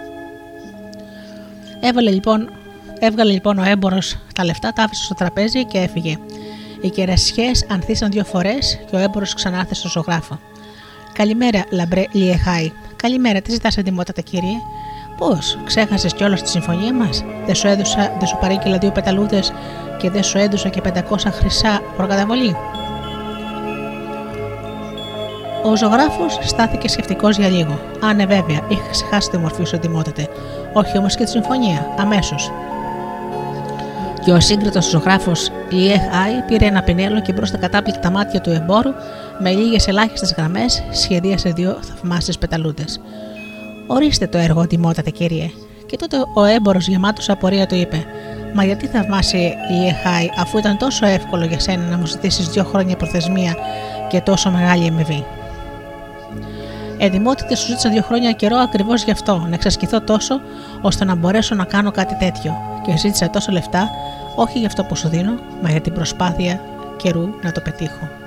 Έβαλε λοιπόν, έβγαλε λοιπόν ο έμπορος τα λεφτά, τα άφησε στο τραπέζι και έφυγε. Οι κερασιές ανθίσαν δύο φορές και ο έμπορος ξανάρθε στο ζωγράφο. Καλημέρα, λαμπρέ Λιεχάη. Καλημέρα, τι ζητάς εντυμότατα, κύριε; Πώς, ξέχασες κιόλας τη συμφωνία μας, δεν σου έδωσα, δεν σου παρήγγειλα δύο πεταλούδες και δεν σου έδωσα και 500 χρυσά προκαταβολή. Ο ζωγράφος στάθηκε σκεφτικό για λίγο. Α, ναι, βέβαια, είχα ξεχάσει τη μορφή σου εντυμότατε. Όχι όμως και τη συμφωνία, αμέσως. Και ο σύγκριτο ζωγράφος Ιεχ Άι πήρε ένα πινέλο και μπρος στα κατάπληκτα μάτια του εμπόρου, με λίγες ελάχιστες γραμμές, σχεδίασε δύο θαυμάσιες πεταλούδες. Ορίστε το έργο, τιμότατε κύριε. Και τότε ο έμπορος γεμάτος απορία του είπε: Μα γιατί θαυμάσαι η Εχάη, αφού ήταν τόσο εύκολο για σένα να μου ζητήσεις δύο χρόνια προθεσμία και τόσο μεγάλη αμοιβή. Εντυμότητε σου ζήτησα δύο χρόνια καιρό ακριβώς γι' αυτό, να εξασκηθώ τόσο ώστε να μπορέσω να κάνω κάτι τέτοιο. Και ζήτησα τόσο λεφτά, όχι για αυτό που σου δίνω, μα για την προσπάθεια καιρού να το πετύχω.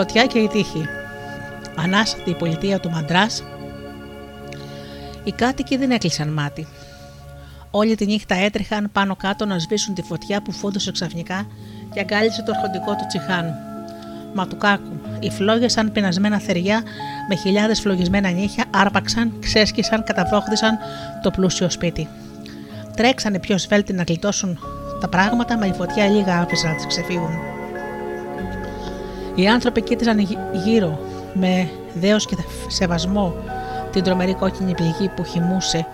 Φωτιά και η τύχη. Ανάστατη η πολιτεία του Μαντράς. Οι κάτοικοι δεν έκλεισαν μάτι. Όλη τη νύχτα έτρεχαν πάνω κάτω να σβήσουν τη φωτιά που φόντωσε ξαφνικά και αγκάλισε το αρχοντικό του τσιχάν. Μα του κάκου. Οι φλόγες, σαν πεινασμένα θεριά, με χιλιάδες φλογισμένα νύχια, άρπαξαν, ξέσκισαν, καταβρόχθησαν το πλούσιο σπίτι. Τρέξανε πιο σβέλτοι να γλιτώσουν τα πράγματα, μα η φωτιά λίγα άφησε να τις ξεφύγουν. Οι άνθρωποι κοίταζαν γυ- γύρω με δέος και σεβασμό την τρομερή κόκκινη πληγή που χυμούσε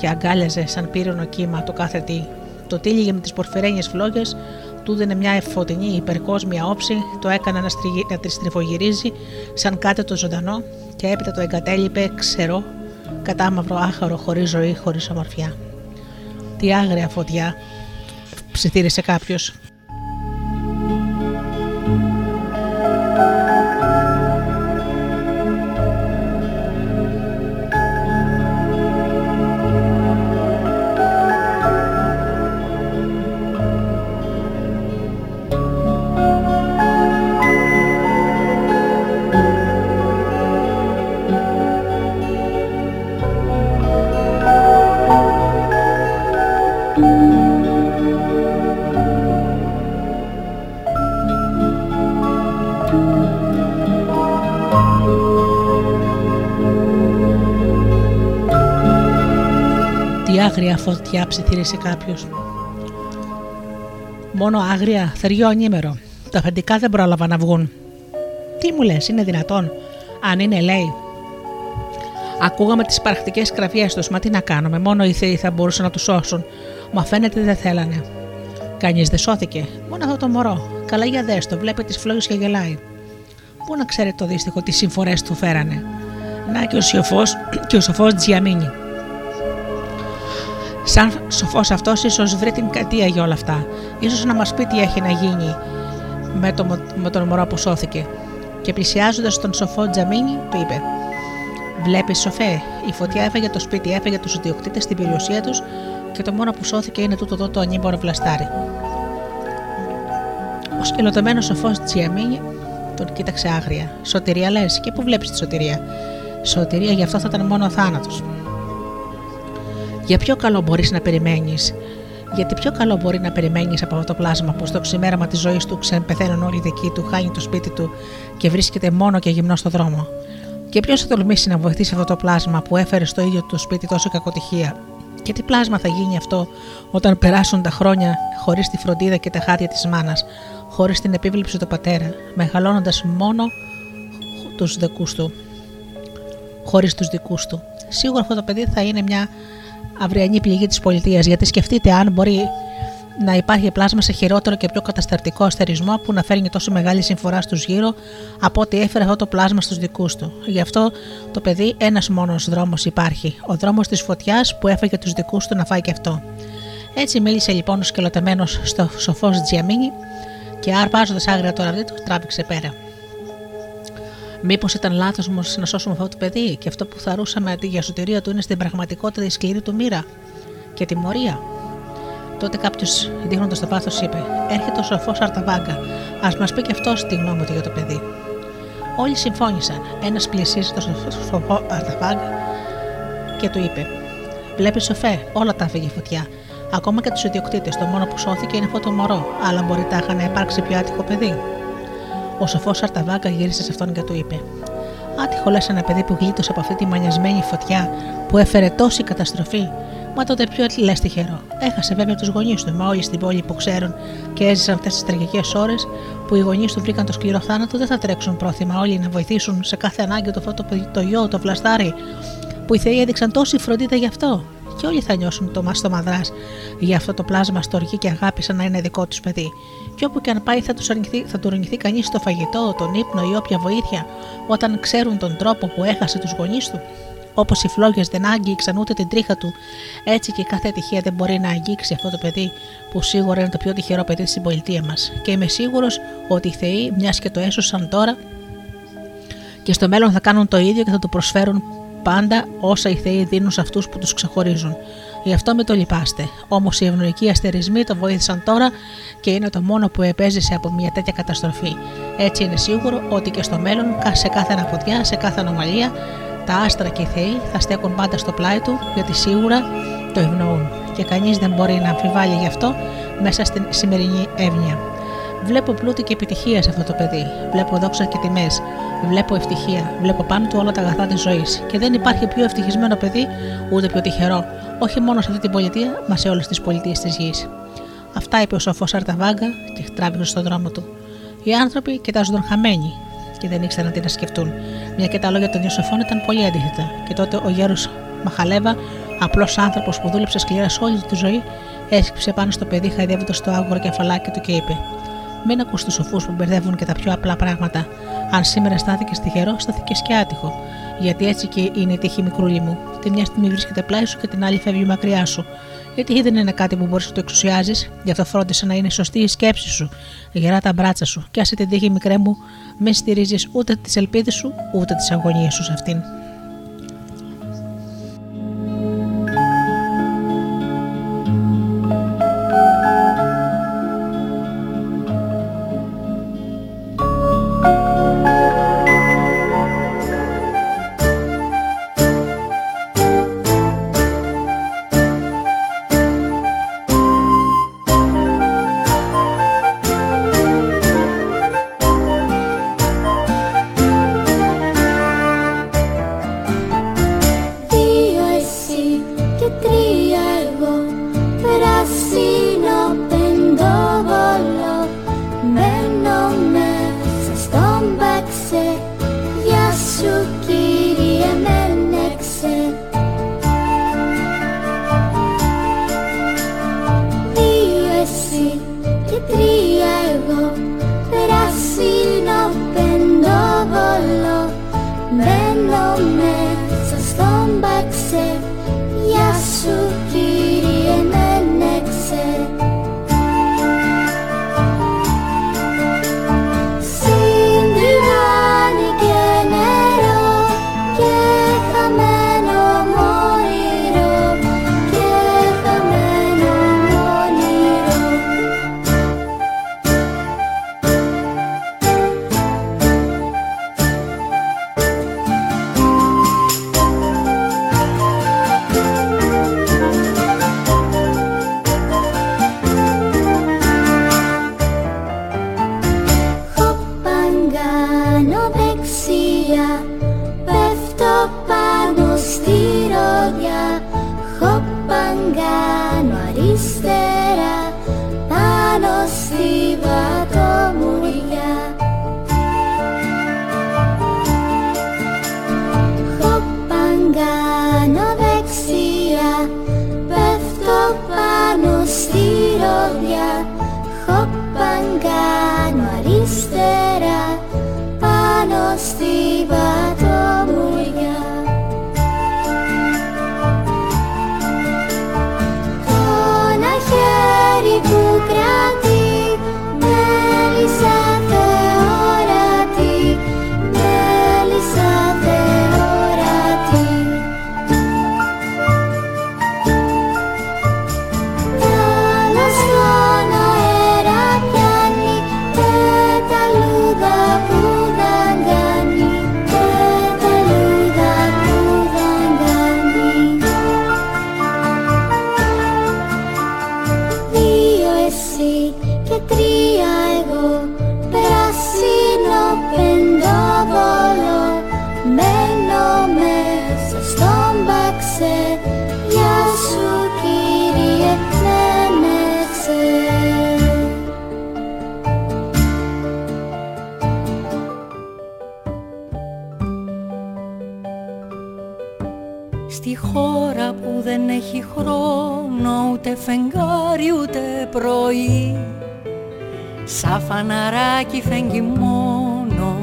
και αγκάλιαζε σαν πύρονο κύμα το κάθε τι. Το τύλιγε με τις πορφυρένιες φλόγες, του δίνε μια εφωτεινή υπερκόσμια όψη, το έκανε να, στριγι... να τη στριφογυρίζει σαν κάτι το ζωντανό και έπειτα το εγκατέλειπε ξερό, κατάμαυρο άχαρο, χωρίς ζωή, χωρίς ομορφιά. Τι άγρια φωτιά, ψιθύρισε κάποιος. Φωτιά ψιθύρισε κάποιος. Μόνο άγρια, θεριό ανήμερο. Τα αφεντικά δεν πρόλαβαν να βγουν. Τι μου λες, είναι δυνατόν; Αν είναι, λέει. Ακούγαμε τις πρακτικέ κραυγέ τους, μα τι να κάνουμε, μόνο οι θεοί θα μπορούσαν να τους σώσουν. Μα φαίνεται δεν θέλανε. Κανείς δεν σώθηκε. Μόνο αυτό το μωρό. Καλά για δες το, βλέπει τις φλόγες και γελάει. Πού να ξέρει το δύστιχο τι συμφορές του φέρανε. Να και ο σοφό και ο σοφός Τζιαμίνι. Σαν σοφός αυτός, ίσως βρει την κατία για όλα αυτά. σω να μας πει τι έχει να γίνει με, το, με τον μωρό που σώθηκε. Και πλησιάζοντας τον σοφό Τζαμίνι, του είπε: Βλέπεις, σοφέ, η φωτιά έφαγε το σπίτι, έφαγε τους ιδιοκτήτες στην περιουσία τους και το μόνο που σώθηκε είναι τούτο εδώ το ανήμπορο βλαστάρι. Ο σκελοτεμένο σοφός Τζιαμίνι τον κοίταξε άγρια. Σωτηρία λες, και πού βλέπεις τη σωτηρία; Σωτηρία γι' αυτό θα ήταν μόνο ο θάνατος. Για ποιο καλό μπορείς να περιμένεις, γιατί πιο καλό μπορεί να περιμένεις από αυτό το πλάσμα που στο ξημέραμα της ζωής του ξεμπεθαίνουν όλοι οι δικοί του, χάνει το σπίτι του και βρίσκεται μόνο και γυμνός στο δρόμο; Και ποιος θα τολμήσει να βοηθήσει αυτό το πλάσμα που έφερε στο ίδιο του σπίτι τόσο κακοτυχία; Και τι πλάσμα θα γίνει αυτό όταν περάσουν τα χρόνια χωρίς τη φροντίδα και τα χάρια της μάνας, χωρίς την επίβλεψη του πατέρα, μεγαλώνοντας μόνο τους δικούς του. Χωρίς τους δικούς του; Σίγουρα αυτό το παιδί θα είναι μια αυριανή πληγή της πολιτείας. Γιατί σκεφτείτε αν μπορεί να υπάρχει πλάσμα σε χειρότερο και πιο καταστατικό αστερισμό που να φέρνει τόσο μεγάλη συμφορά στους γύρω από ό,τι έφερε αυτό το πλάσμα στους δικούς του. Γι' αυτό το παιδί ένας μόνος δρόμος υπάρχει. Ο δρόμος της φωτιάς που έφεγε τους δικούς του να φάει και αυτό. Έτσι μίλησε λοιπόν ο σκελοτεμένο στο σοφός Τζιαμίνι και αρπάζοντας άγρια το ραβδί του, τράβηξε πέρα. Μήπως ήταν λάθος μα να σώσουμε αυτό το παιδί και αυτό που θαρούσαμε αντί για σωτηρία του είναι στην πραγματικότητα η σκληρή του μοίρα και τιμωρία. Τότε κάποιος, δείχνοντα το πάθο, είπε: Έρχεται ο σοφός Αρταβάγκα. Α μας πει και αυτός τη γνώμη του για το παιδί. Όλοι συμφώνησαν. Ένας πλησίασε τον σοφό Αρταβάγκα και του είπε: Βλέπεις σοφέ, όλα τα άφηγε φωτιά. Ακόμα και τους ιδιοκτήτες. Το μόνο που σώθηκε είναι αυτό το μωρό. Αλλά μπορεί τάχα να υπάρξει πιο άτυχο παιδί. Ο σοφός Αρταβάγκα γύρισε σε αυτόν και του είπε: Άτυχο λε ένα παιδί που γλίτωσε από αυτή τη μανιασμένη φωτιά που έφερε τόση καταστροφή. Μα τότε πιο λες τυχερό. Έχασε βέβαια τους γονείς του, μα όλοι στην πόλη που ξέρουν και έζησαν αυτές τις τραγικές ώρες που οι γονείς του βρήκαν το σκληρό θάνατο, δεν θα τρέξουν πρόθυμα όλοι να βοηθήσουν σε κάθε ανάγκη το φώτο το γιο, το βλαστάρι, που οι Θεοί έδειξαν τόση φροντίδα γι' αυτό. Και όλοι θα νιώσουν το μα μαδρά για αυτό το πλάσμα στοργή και αγάπη σαν να είναι δικό τους παιδί. Και όπου και αν πάει θα τους αρνηθεί, θα του αρνηθεί κανείς το φαγητό, τον ύπνο ή όποια βοήθεια, όταν ξέρουν τον τρόπο που έχασε τους γονείς του. Όπως οι φλόγες δεν άγγιξαν ούτε την τρίχα του, έτσι και κάθε ατυχία δεν μπορεί να αγγίξει αυτό το παιδί, που σίγουρα είναι το πιο τυχερό παιδί στην πολιτεία μας. Και είμαι σίγουρος ότι οι Θεοί, μιας και το έσωσαν τώρα, και στο μέλλον θα κάνουν το ίδιο και θα του προσφέρουν πάντα όσα οι Θεοί δίνουν σε αυτούς που τους ξεχωρίζουν. Γι' αυτό με το λυπάστε. Όμως οι ευνοϊκοί αστερισμοί το βοήθησαν τώρα και είναι το μόνο που επέζησε από μια τέτοια καταστροφή. Έτσι είναι σίγουρο ότι και στο μέλλον, σε κάθε αναποδιά, σε κάθε ανομαλία, τα άστρα και οι Θεοί θα στέκουν πάντα στο πλάι του γιατί σίγουρα το ευνοούν. Και κανείς δεν μπορεί να αμφιβάλλει γι' αυτό μέσα στην σημερινή εύνοια. Βλέπω πλούτη και επιτυχία σε αυτό το παιδί. Βλέπω δόξα και τιμές. Βλέπω ευτυχία. Βλέπω πάνω του όλα τα αγαθά της ζωής. Και δεν υπάρχει πιο ευτυχισμένο παιδί, ούτε πιο τυχερό, όχι μόνο σε αυτή την πολιτεία, μα σε όλες τις πολιτείες της γης. Αυτά είπε ο σοφός Αρταβάγκα και τράβηξε στον δρόμο του. Οι άνθρωποι κοιτάζονταν χαμένοι και δεν ήξεραν τι να σκεφτούν, μια και τα λόγια των δύο σοφών ήταν πολύ αντίθετα. Και τότε ο γέρος Μαχαλέβα, απλός άνθρωπος που δούλεψε σκληρά σε όλη τη ζωή, έσκυψε πάνω στο παιδί χαϊδεύοντας το άγορο κεφαλάκι του και είπε: μην ακούς τους σοφούς που μπερδεύουν και τα πιο απλά πράγματα. Αν σήμερα στάθηκε τυχερό, στάθηκε και άτυχο. Γιατί έτσι και είναι η τύχη μικρούλη μου. Τη μια στιγμή βρίσκεται πλάι σου και την άλλη φεύγει μακριά σου. Γιατί δεν είναι κάτι που μπορείς να το εξουσιάζεις, γι' αυτό φρόντισε να είναι σωστή η σκέψη σου, γερά τα μπράτσα σου, και άσε την τύχη μικρέ μου, μην στηρίζεις ούτε τις ελπίδες σου, ούτε τις αγωνίες σου σε αυτήν. Χρόνο ούτε φεγγάρι ούτε πρωί. Σαν φαναράκι φεγγει μόνο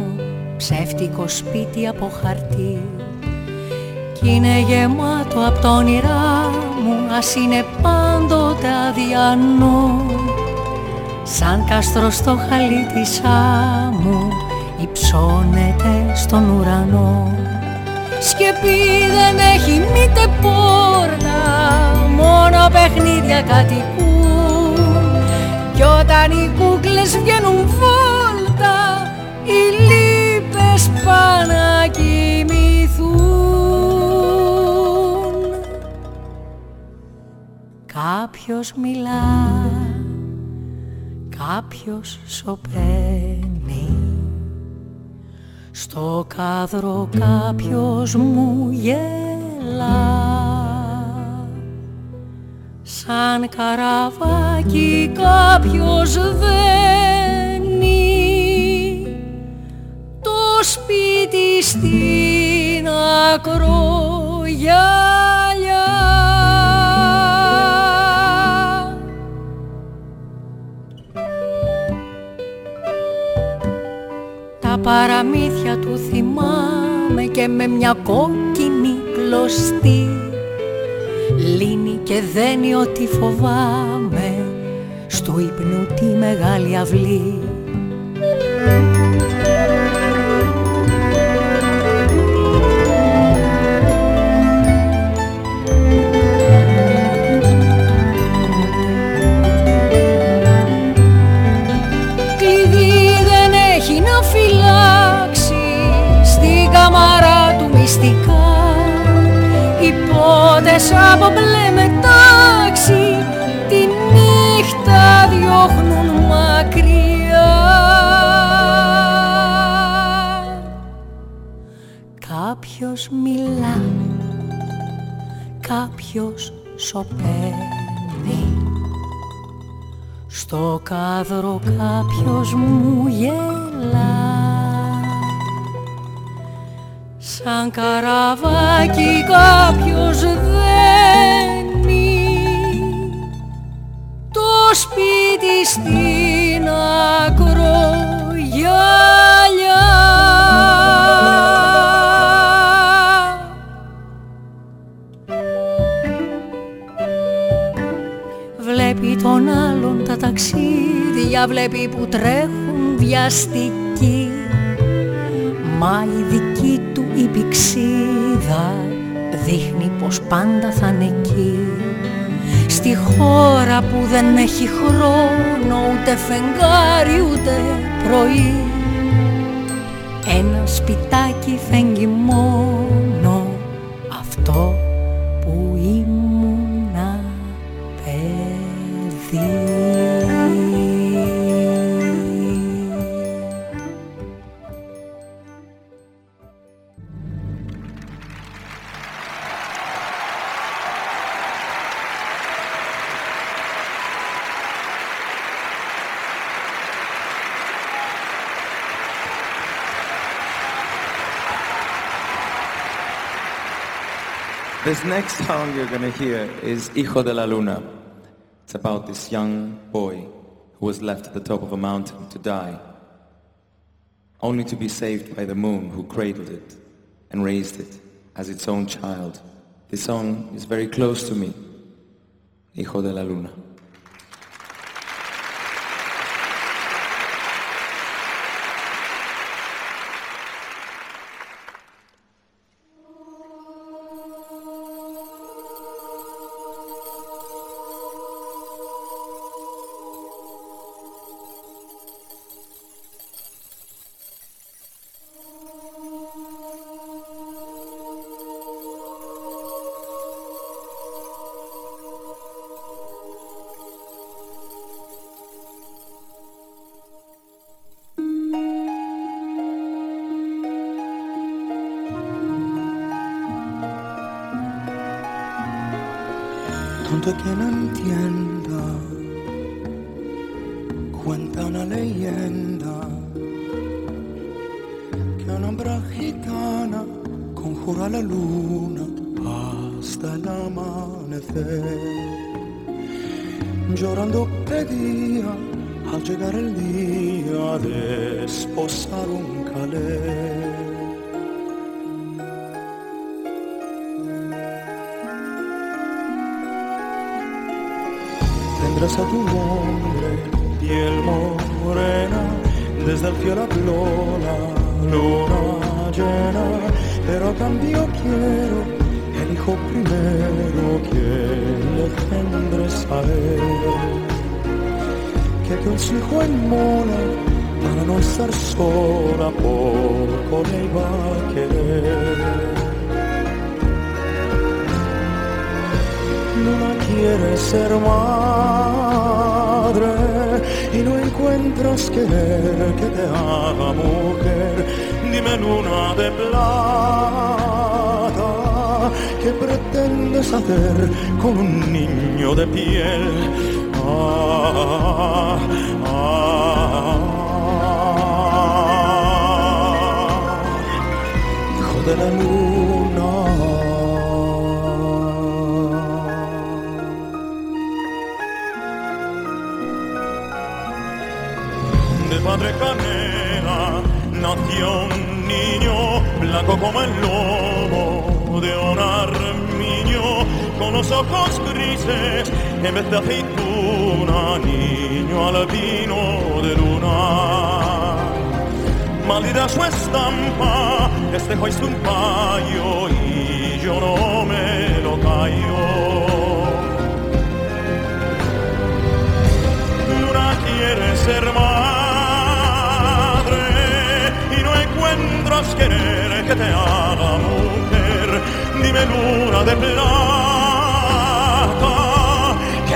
ψεύτικο σπίτι από χαρτί. Κι είναι γεμάτο απ' το όνειρά μου ας είναι πάντοτε αδιανό. Σαν κάστρο στο χαλί της άμμου υψώνεται στον ουρανό Σκεπή δεν έχει μήτε πόρτα μόνο παιχνίδια κατοικούν. Κι όταν οι κούκλες βγαίνουν βόλτα οι λύπες πάνε Κάποιος μιλά, κάποιος σωπαίνει Στο κάδρο κάποιος μου γελά Σαν καραβάκι κάποιος δένει. Το σπίτι στην ακρογιαλιά παραμύθια του θυμάμαι και με μια κόκκινη κλωστή. Λύνει και δένει ό,τι φοβάμαι στο ύπνο τη μεγάλη αυλή μυστικά. Οι πόδες από μπλε μετάξι τη νύχτα διώχνουν μακριά. Κάποιος μιλά, κάποιος σωπαίνει. Στο κάδρο κάποιος μου γελά Σαν καραβάκι κάποιος δένει. Το σπίτι στην ακρογιαλιά Βλέπει τον άλλον τα ταξίδια, βλέπει που τρέχουν βιαστικοί. Μα η δική του η πηξίδα δείχνει πως πάντα θα είναι εκεί. Στη χώρα που δεν έχει χρόνο ούτε φεγγάρι ούτε πρωί. Ένα σπιτάκι φέγγει μόνο αυτό που ήμουνα παιδί This next song you're going to hear is Hijo de la Luna. It's about this young boy who was left at the top of a mountain to die, only to be saved by the moon who cradled it and raised it as its own child. This song is very close to me, Hijo de la Luna. Aceituna niño albino de luna. Maldita su estampa este es un payo y yo no me lo callo. Luna quiere ser madre y no encuentras querer que te haga mujer. Dime luna de plata,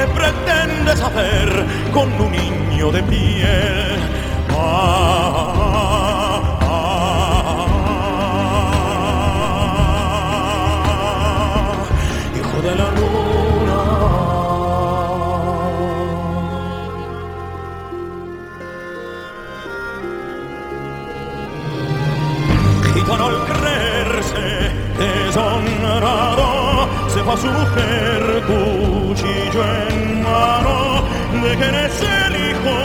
¿qué pretendes hacer con un niño de piel? Ah, ah, ah, hijo de la fa su mujer cuchillo en mano de que eres el hijo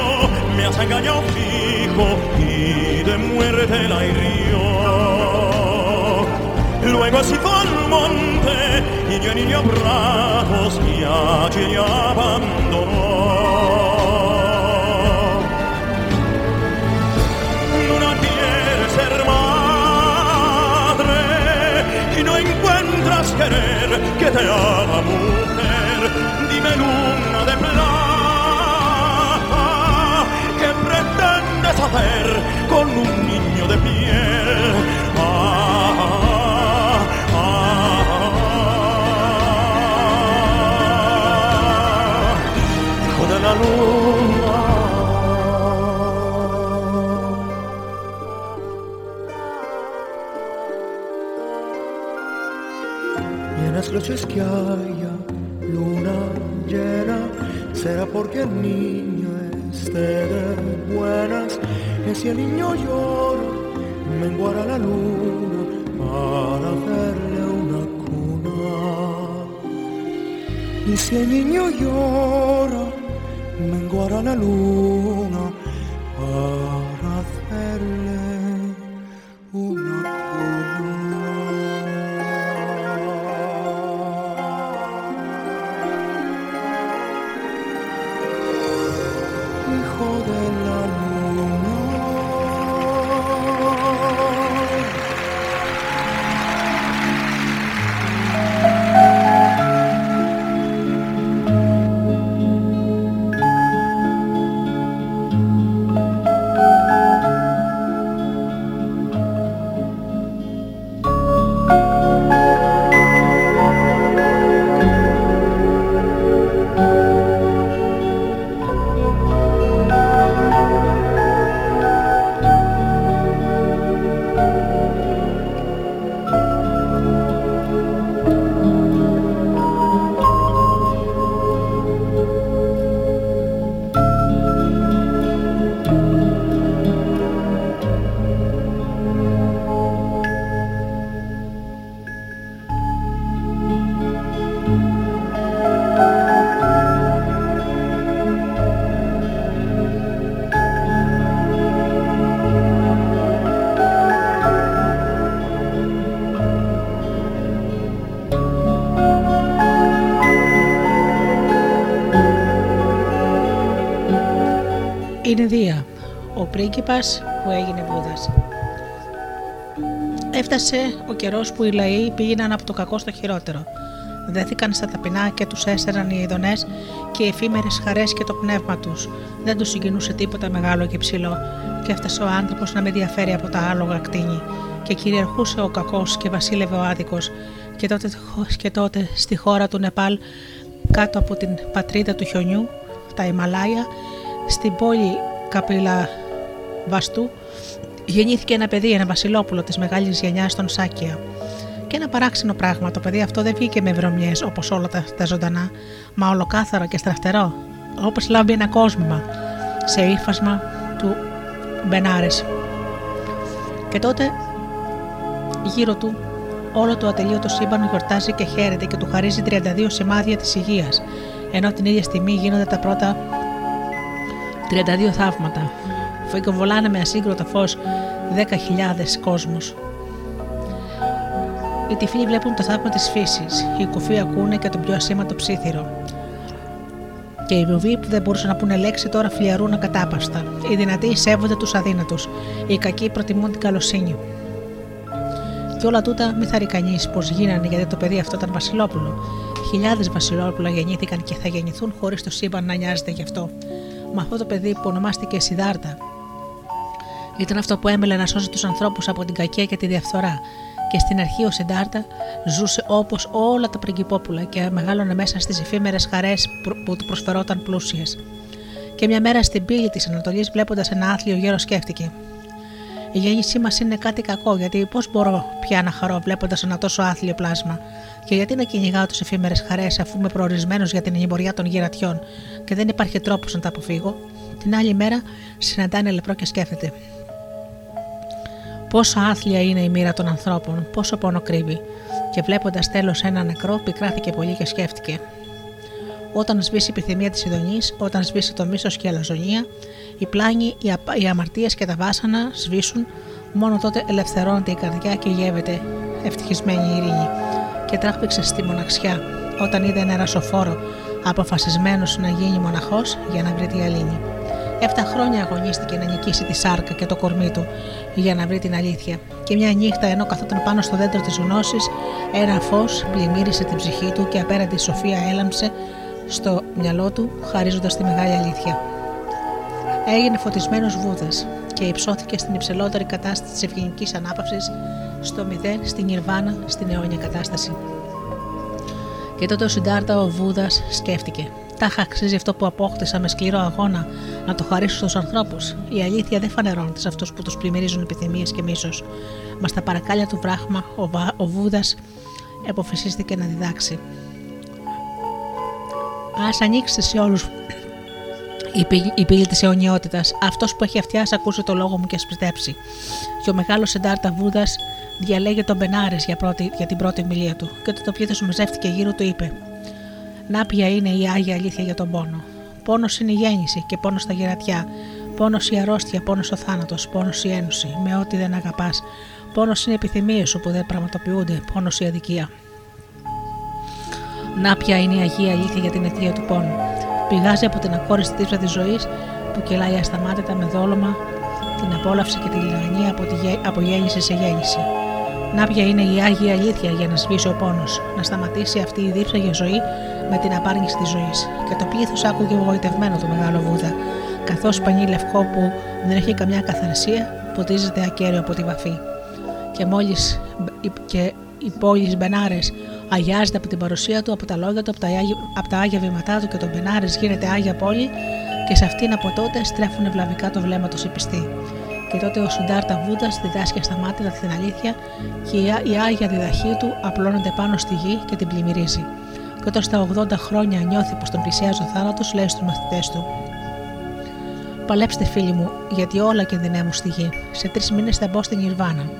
me has engañado fijo y de muerte la hirió luego se fue al monte y yo niño brazos y allí abandonó querer que te haga mujer. Dime luna de plata, ¿qué pretendes hacer con un niño de piel? Ah, ah, ah, hijo de la luna. Noches que haya luna llena, será porque el niño esté de buenas. Que si el niño llora, menguará la luna para hacerle una cuna. Y si el niño llora, menguará la luna Είναι Δία, ο πρίγκιπας που έγινε Βούδας. Έφτασε ο καιρός που οι λαοί πήγαιναν από το κακό στο χειρότερο. Δέθηκαν στα ταπεινά και τους έσεραν οι ειδονές και οι εφήμερες χαρές και το πνεύμα τους. Δεν τους συγκινούσε τίποτα μεγάλο και ψηλό, και έφτασε ο άνθρωπος να με διαφέρει από τα άλογα κτίνη. Και κυριαρχούσε ο κακός και βασίλευε ο άδικος. Και τότε, και τότε στη χώρα του Νεπάλ, κάτω από την πατρίδα του χιονιού, τα Ιμαλάια, στην πόλη Καπίλα Βαστού, γεννήθηκε ένα παιδί, ένα βασιλόπουλο της μεγάλης γενιάς των Σάκια. Και ένα παράξενο πράγμα, το παιδί αυτό δεν βγήκε με βρωμιές όπως όλα τα, τα ζωντανά, μα ολοκάθαρο και στραφτερό, όπως λάμπει ένα κόσμημα, σε ύφασμα του Μπενάρες. Και τότε γύρω του όλο το ατελείωτο σύμπαν γιορτάζει και χαίρεται και του χαρίζει 32 σημάδια της υγείας, ενώ την ίδια στιγμή γίνονται τα πρώτα 32 θαύματα. Φοικοβολάνε με ασύγκροτο φως 10.000 κόσμους. Οι τυφλοί βλέπουν το θαύμα της φύσης, οι κουφοί ακούνε και τον πιο ασήμαντο ψήθυρο. Και οι βουβοί που δεν μπορούσαν να πούνε λέξη τώρα φλιαρούν ακατάπαστα. Οι δυνατοί σέβονται τους αδύνατους. Οι κακοί προτιμούν την καλοσύνη. Και όλα τούτα μη θα κανείς πω γίνανε γιατί το παιδί αυτό ήταν Βασιλόπουλο. Χιλιάδες Βασιλόπουλα γεννήθηκαν και θα γεννηθούν χωρίς το σύμπαν να νοιάζεται γι' αυτό. Μα αυτό το παιδί που ονομάστηκε Σιδάρτα ήταν αυτό που έμελε να σώσει τους ανθρώπους από την κακία και τη διαφθορά. Και στην αρχή ο Σιντάρτα ζούσε όπως όλα τα πριγκυπόπουλα και μεγάλωνε μέσα στις εφήμερες χαρές που του προσφερόταν πλούσιες. Και μια μέρα στην πύλη της Ανατολής, βλέποντας ένα άθλιο γέρο, σκέφτηκε: Η γέννησή μας είναι κάτι κακό, γιατί πώς μπορώ πια να χαρώ βλέποντας ένα τόσο άθλιο πλάσμα, και γιατί να κυνηγάω τις εφήμερες χαρές αφού είμαι προορισμένος για την ενημπορία των γερατιών και δεν υπάρχει τρόπος να τα αποφύγω; Την άλλη μέρα συναντάνε λεπρό και σκέφτεται: Πόσο άθλια είναι η μοίρα των ανθρώπων, πόσο πόνο κρύβει. Και βλέποντας τέλος ένα νεκρό, πικράθηκε πολύ και σκέφτηκε. Όταν σβήσει η επιθυμία της ειδονής, όταν σβήσει το μίσος και η αλαζονία, οι πλάνοι, οι αμαρτίες και τα βάσανα σβήσουν, μόνο τότε ελευθερώνεται η καρδιά και γεύεται ευτυχισμένη η ειρήνη. Και τράχπηξε στη μοναξιά, όταν είδε ένα ρασοφόρο αποφασισμένος να γίνει μοναχός για να βρει τη αλήνη. Εφτά χρόνια αγωνίστηκε να νικήσει τη σάρκα και το κορμί του για να βρει την αλήθεια. Και μια νύχτα, ενώ καθόταν πάνω στο δέντρο της γνώσης, ένα φως πλημμύρισε την ψυχή του και απέναντι η σοφία έλαμψε στο μυαλό του, χαρίζοντας τη μεγάλη αλήθεια. Έγινε φωτισμένος Βούδας και υψώθηκε στην υψηλότερη κατάσταση της ευγενικής ανάπαυσης, στο μηδέν, στην Ιρβάνα, στην αιώνια κατάσταση. Και τότε ο Συντάρτα ο Βούδας σκέφτηκε: Τάχα αξίζει αυτό που απόκτησα με σκληρό αγώνα να το χαρίσω στους ανθρώπους. Η αλήθεια δεν φανερώνεται σε αυτούς που τους πλημμυρίζουν επιθυμίες και μίσος. Μας στα παρακάλια του βράχμα ο, Βα, ο Βούδας αποφασίστηκε να διδάξει. Α ανοίξετε σε όλους η πύλη της αιωνιότητας. Αυτός που έχει αυτιά, ακούσει το λόγο μου και ας πιστέψει. Και ο μεγάλος Σεντάρτα Βούδας διαλέγει τον Μπενάρες για, για την πρώτη μιλία του. Και όταν το πλήθο μαζεύτηκε γύρω του, είπε: να ποια είναι η άγια αλήθεια για τον πόνο. Πόνος είναι η γέννηση και πόνος στα γερατιά. Πόνος η αρρώστια, πόνος ο θάνατος, πόνος η ένωση, με ό,τι δεν αγαπάς. Πόνος είναι οι επιθυμίες σου που δεν πραγματοποιούνται, πόνος η αδικία. Να ποια είναι η αγία αλήθεια για την αιτία του πόνου. Πηγάζει από την ακόριστη τύψα της ζωής που κυλάει ασταμάτητα με δόλωμα την απόλαυση και τη λιγανία από, τη, από γέννηση σε γέννηση. Να ποια είναι η άγια αλήθεια για να σβήσει ο πόνος, να σταματήσει αυτή η δίψα για ζωή με την απάρνηση της ζωής. Και το πλήθος άκουγε εγωιτευμένο το μεγάλο Βούδα, καθώς πανί λευκό που δεν έχει καμιά καθαρσία ποτίζεται ακέραιο από τη βαφή. Και μόλις και η πόλη Μπενάρες αγιάζεται από την παρουσία του, από τα λόγια του, από τα, άγια, από τα άγια βήματά του και τον Μπενάρε γίνεται άγια πόλη και σε αυτήν από τότε στρέφουν ευλαβικά το βλέμμα τους οι πιστοί. Και τότε ο Σουντάρτα Βούντα διδάσκει ασταμάτητα την αλήθεια και η άγια διδαχή του απλώνεται πάνω στη γη και την πλημμυρίζει και όταν στα 80 χρόνια νιώθει πως τον πλησιάζει ο θάνατος, λέει στους μαθητές του: Παλέψτε, φίλοι μου, γιατί όλα κινδυνεύουν στη γη. Σε τρεις μήνες θα μπω στην Ιρβάνα.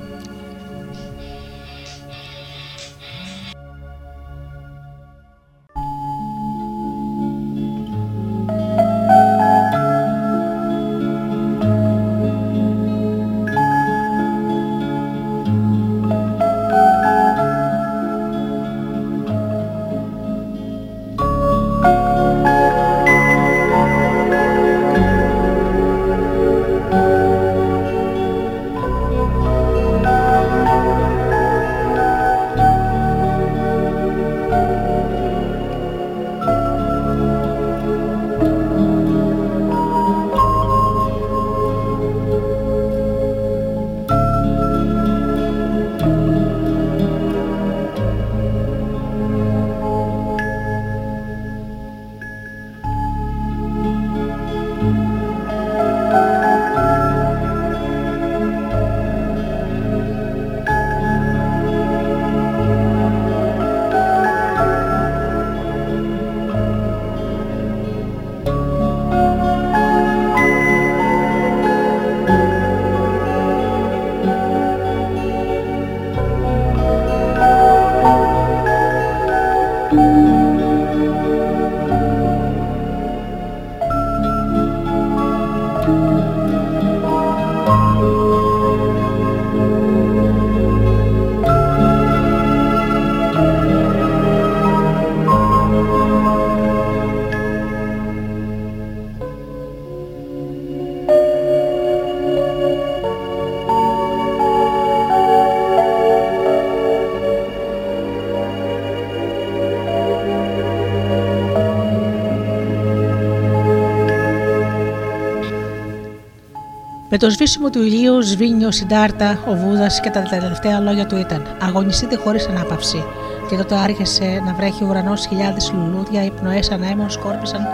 Το σβήσιμο του ηλίου σβήνει ο Συντάρτα, ο Βούδας και τα τελευταία λόγια του ήταν: Αγωνιστείτε χωρίς ανάπαυση. Και τότε άρχισε να βρέχει ο ουρανός, χιλιάδες λουλούδια, οι πνοές ανέμων σκόρπισαν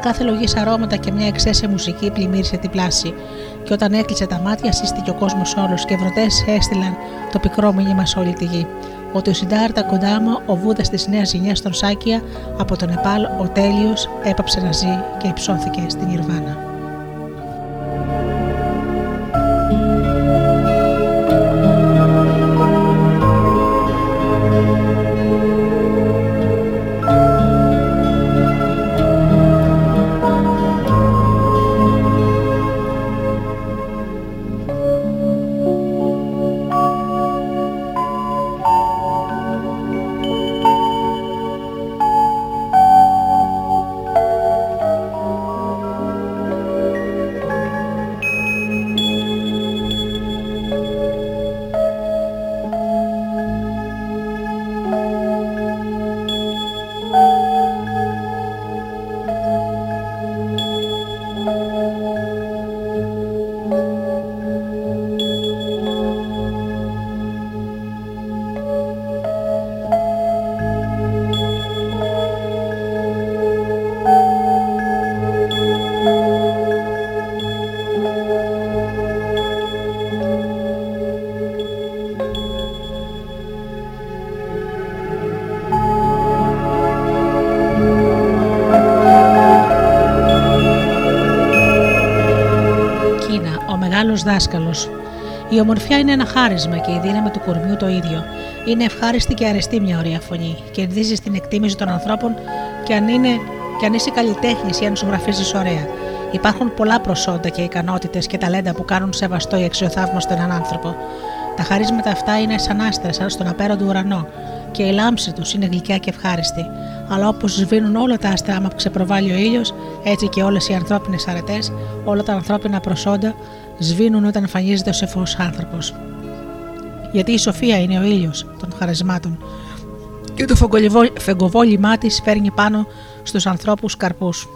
κάθε λογή αρώματα και μια εξαίσια μουσική πλημμύρισε την πλάση. Και όταν έκλεισε τα μάτια, σύστηκε ο κόσμος όλος και βροντέ έστειλαν το πικρό μήνυμα σε όλη τη γη. Ότι ο Συντάρτα Κοντάμα, ο Βούδας της νέας γενιάς των Σάκια, από τον Νεπάλ, ο τέλειος, έπαψε να ζει και υψώθηκε στην Ιρβάνα. Δάσκαλος. Η ομορφιά είναι ένα χάρισμα και η δύναμη του κορμιού το ίδιο. Είναι ευχάριστη και αρεστή μια ωραία φωνή. Κερδίζει την εκτίμηση των ανθρώπων και αν, είναι, και αν είσαι καλλιτέχνης ή αν σου γραφίζεις ωραία. Υπάρχουν πολλά προσόντα και ικανότητες και ταλέντα που κάνουν σεβαστό ή αξιοθαύμαστο έναν άνθρωπο. Τα χαρίσματα αυτά είναι σαν άστρα, σαν στον απέραντο ουρανό, και η λάμψη τους είναι γλυκιά και ευχάριστη. Αλλά όπως σβήνουν όλα τα άστρα άμα ξεπροβάλλει ο ήλιος, έτσι και όλες οι ανθρώπινες αρετές, όλα τα ανθρώπινα προσόντα σβήνουν όταν εμφανίζεται ο σεφός άνθρωπος. Γιατί η σοφία είναι ο ήλιος των χαρισμάτων και το φεγκοβόλημά της φέρνει πάνω στους ανθρώπους καρπούς.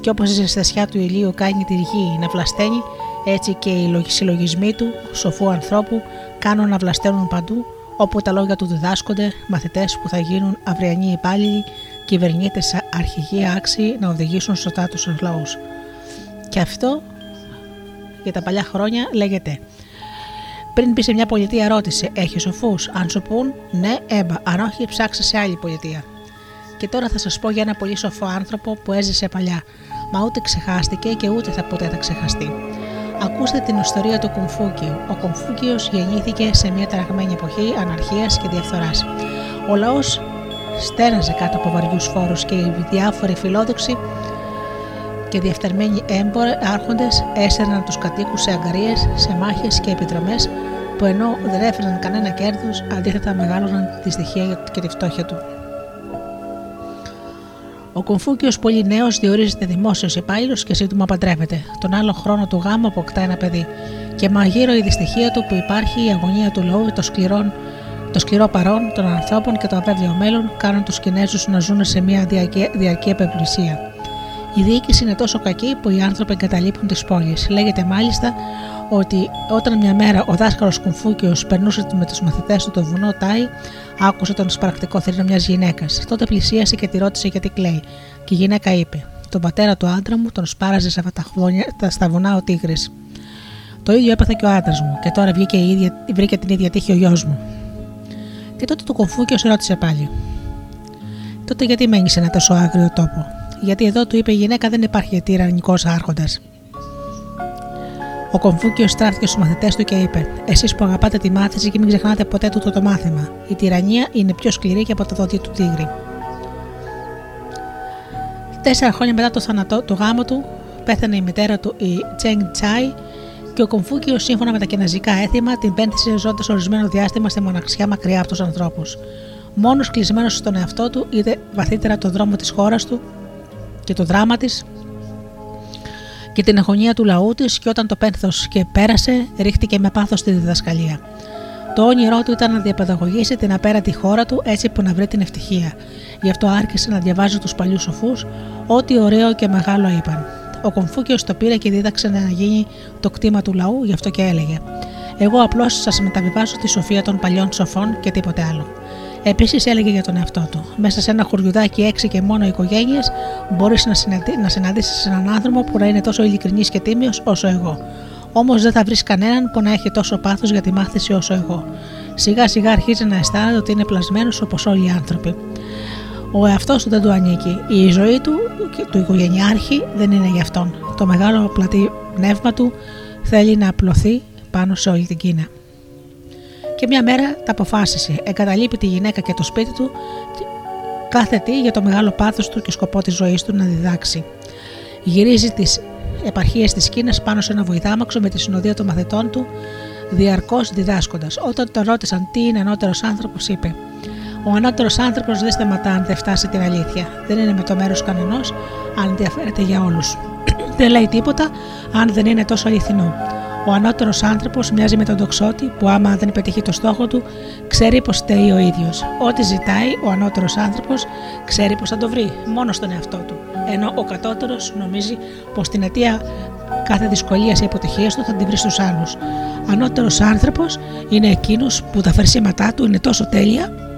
Και όπως η ζεστασιά του ηλίου κάνει τη γη να βλασταίνει, έτσι και οι συλλογισμοί του, σοφού ανθρώπου, κάνουν να βλασταίνουν παντού, όπου τα λόγια του διδάσκονται, μαθητές που θα γίνουν αυριανοί υπάλληλοι, κυβερνήτες αρχηγοί άξιοι να οδηγήσουν σωστά τους λαούς. Και αυτό για τα παλιά χρόνια λέγεται πριν πει σε μια πολιτεία ρώτησε: Έχεις σοφού. Αν σου πούν ναι, έμπα. Αν όχι, ψάξε σε άλλη πολιτεία. Και τώρα θα σας πω για ένα πολύ σοφό άνθρωπο που έζησε παλιά, μα ούτε ξεχάστηκε και ούτε θα ποτέ θα ξεχαστεί. Ακούστε την ιστορία του Κομφούκιου. Ο Κομφούκιο γεννήθηκε σε μια ταραγμένη εποχή αναρχίας και διαφθοράς. Ο λαός στέναζε κάτω από βαριούς φόρους και οι διάφοροι φιλόδοξοι και διεφθαρμένοι έμποροι άρχοντες έσαιρναν τους κατοίκους σε αγκαρίες, σε μάχες και επιδρομέ που ενώ δεν έφεραν κανένα κέρδος, αντίθετα μεγάλωναν τη στοιχεία και τη φτώχεια του. Ο Κομφούκιος, πολύ νέος, διορίζεται δημόσιος υπάλληλος και σύντομα παντρεύεται. Τον άλλο χρόνο του γάμου αποκτά ένα παιδί. Και μαγείρο η δυστυχία του που υπάρχει η αγωνία του λαού, το σκληρό, το σκληρό παρόν των ανθρώπων και το αβέβαιο μέλλον κάνουν τους Κινέζους να ζουν σε μια διαρκή, διαρκή η διοίκηση είναι τόσο κακή που οι άνθρωποι εγκαταλείπουν τις πόλεις. Λέγεται μάλιστα ότι όταν μια μέρα ο δάσκαλος Κουμφούκιος περνούσε με τους μαθητές του το βουνό Τάι, άκουσε τον σπαρακτικό θρύνο μιας γυναίκας. Τότε πλησίασε και τη ρώτησε γιατί κλαίει. Και η γυναίκα είπε: Τον πατέρα του άντρα μου τον σπάραζε σε αυτά τα, χβόνια, τα στα βουνά ο τίγρης. Το ίδιο έπαθε και ο άντρας μου, και τώρα βγήκε η ίδια, βρήκε την ίδια τύχη ο γιος μου. Και τότε το Κουμφούκιος ρώτησε πάλι: Τότε γιατί μένεις σε ένα τόσο άγριο τόπο; Γιατί εδώ του είπε η γυναίκα δεν υπάρχει τυραννικό άρχοντα. Ο Κομφούκιος στράφηκε στους μαθητές του και είπε: Εσείς που αγαπάτε τη μάθηση και μην ξεχνάτε ποτέ τούτο το μάθημα. Η τυραννία είναι πιο σκληρή και από τα δόντια του τίγρη. Τέσσερα χρόνια μετά το θάνατό του γάμου του, πέθανε η μητέρα του, η Τσέγγ Τσάι, και ο Κομφούκιος, σύμφωνα με τα κινέζικα έθιμα, την πένθησε ζώντας ορισμένο διάστημα στη μοναξιά μακριά από τους ανθρώπους. Μόνος κλεισμένος στον εαυτό του, είδε βαθύτερα το δρόμο της χώρας του και το δράμα της και την αγωνία του λαού της και όταν το πένθος και πέρασε ρίχτηκε με πάθος στη διδασκαλία. Το όνειρό του ήταν να διαπαιδαγωγήσει την απέραντη χώρα του έτσι που να βρει την ευτυχία. Γι' αυτό άρχισε να διαβάζει τους παλιούς σοφούς ό,τι ωραίο και μεγάλο είπαν. Ο Κομφούκιος το πήρε και δίδαξε να γίνει το κτήμα του λαού, γι' αυτό και έλεγε: Εγώ απλώς σας μεταβιβάζω τη σοφία των παλιών σοφών και τίποτε άλλο. Επίσης έλεγε για τον εαυτό του: Μέσα σε ένα χουριουδάκι έξι και μόνο οικογένειες μπορείς να, συναντή, να συναντήσεις έναν άνθρωπο που να είναι τόσο ειλικρινής και τίμιος όσο εγώ. Όμως δεν θα βρεις κανέναν που να έχει τόσο πάθος για τη μάθηση όσο εγώ. Σιγά σιγά αρχίζει να αισθάνεται ότι είναι πλασμένος όπως όλοι οι άνθρωποι. Ο εαυτός του δεν του ανήκει. Η ζωή του, του οικογενειάρχη, δεν είναι για αυτόν. Το μεγάλο πλατή πνεύμα του θέλει να απλωθεί πάνω σε όλη την Κίνα. Και μια μέρα τα αποφάσισε. Εγκαταλείπει τη γυναίκα και το σπίτι του, κάθε τι για το μεγάλο πάθος του και σκοπό της ζωής του να διδάξει. Γυρίζει τις επαρχίες της Κίνας πάνω σε ένα βοηδάμαξο με τη συνοδεία των μαθητών του, διαρκώς διδάσκοντας. Όταν τον ρώτησαν τι είναι ανώτερος άνθρωπος, είπε ο ανώτερος άνθρωπος δεν σταματά αν δεν φτάσει την αλήθεια. Δεν είναι με το μέρος κανενός αν ενδιαφέρεται για όλους. [clears throat] δεν λέει τίποτα αν δεν είναι τόσο αληθινό. Ο ανώτερος άνθρωπος μοιάζει με τον τοξότη που, άμα δεν πετύχει το στόχο του, ξέρει πως φταίει ο ίδιος. Ό,τι ζητάει, ο ανώτερος άνθρωπος ξέρει πως θα το βρει, μόνο στον εαυτό του. Ενώ ο κατώτερος νομίζει πως την αιτία κάθε δυσκολίας ή αποτυχίας του θα την βρει στους άλλους. Ανώτερος άνθρωπος είναι εκείνος που τα φερσίματά του είναι τόσο τέλεια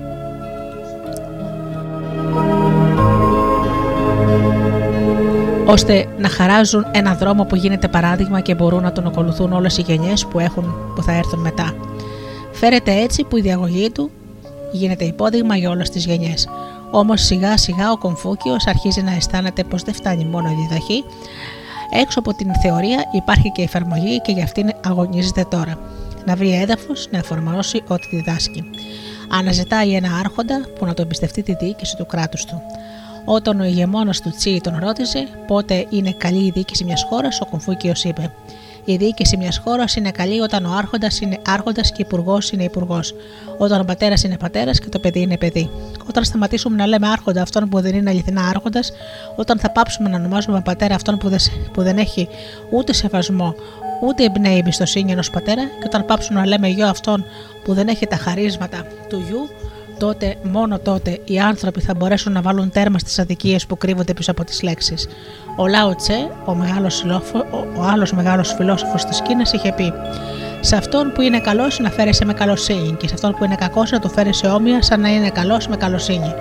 ώστε να χαράζουν ένα δρόμο που γίνεται παράδειγμα και μπορούν να τον ακολουθούν όλες οι γενιές που, έχουν, που θα έρθουν μετά. Φέρεται έτσι που η διαγωγή του γίνεται υπόδειγμα για όλες τις γενιές. Όμως σιγά σιγά ο Κομφούκιος αρχίζει να αισθάνεται πως δεν φτάνει μόνο η διδαχή, έξω από την θεωρία υπάρχει και η εφαρμογή και γι' αυτήν αγωνίζεται τώρα. Να βρει έδαφος, να εφαρμόσει ό,τι διδάσκει. Αναζητάει ένα άρχοντα που να το εμπιστευτεί τη διοίκηση του κράτους του. Όταν ο ηγεμόνας του Τσι τον ρώτησε πότε είναι καλή η διοίκηση μιας χώρας, ο Κομφούκιο είπε: Η διοίκηση μιας χώρας είναι καλή όταν ο άρχοντας είναι άρχοντας και υπουργός είναι υπουργός. Όταν ο πατέρας είναι πατέρας και το παιδί είναι παιδί. Όταν σταματήσουμε να λέμε άρχοντα αυτόν που δεν είναι αληθινά άρχοντας, όταν θα πάψουμε να ονομάζουμε πατέρα αυτόν που δεν, που δεν έχει ούτε σεβασμό, ούτε εμπνέει εμπιστοσύνη ενός πατέρα, και όταν πάψουμε να λέμε γιο αυτόν που δεν έχει τα χαρίσματα του γιου, τότε, μόνο τότε, οι άνθρωποι θα μπορέσουν να βάλουν τέρμα στις αδικίες που κρύβονται πίσω από τις λέξεις. Ο Λάο Τσε, ο, μεγάλος, ο άλλος μεγάλος φιλόσοφος της Κίνας, είχε πει «Σε αυτόν που είναι καλός να φέρεσαι με καλοσύνη και σε αυτόν που είναι κακός να το φέρεσαι όμοια σαν να είναι καλός με καλοσύνη.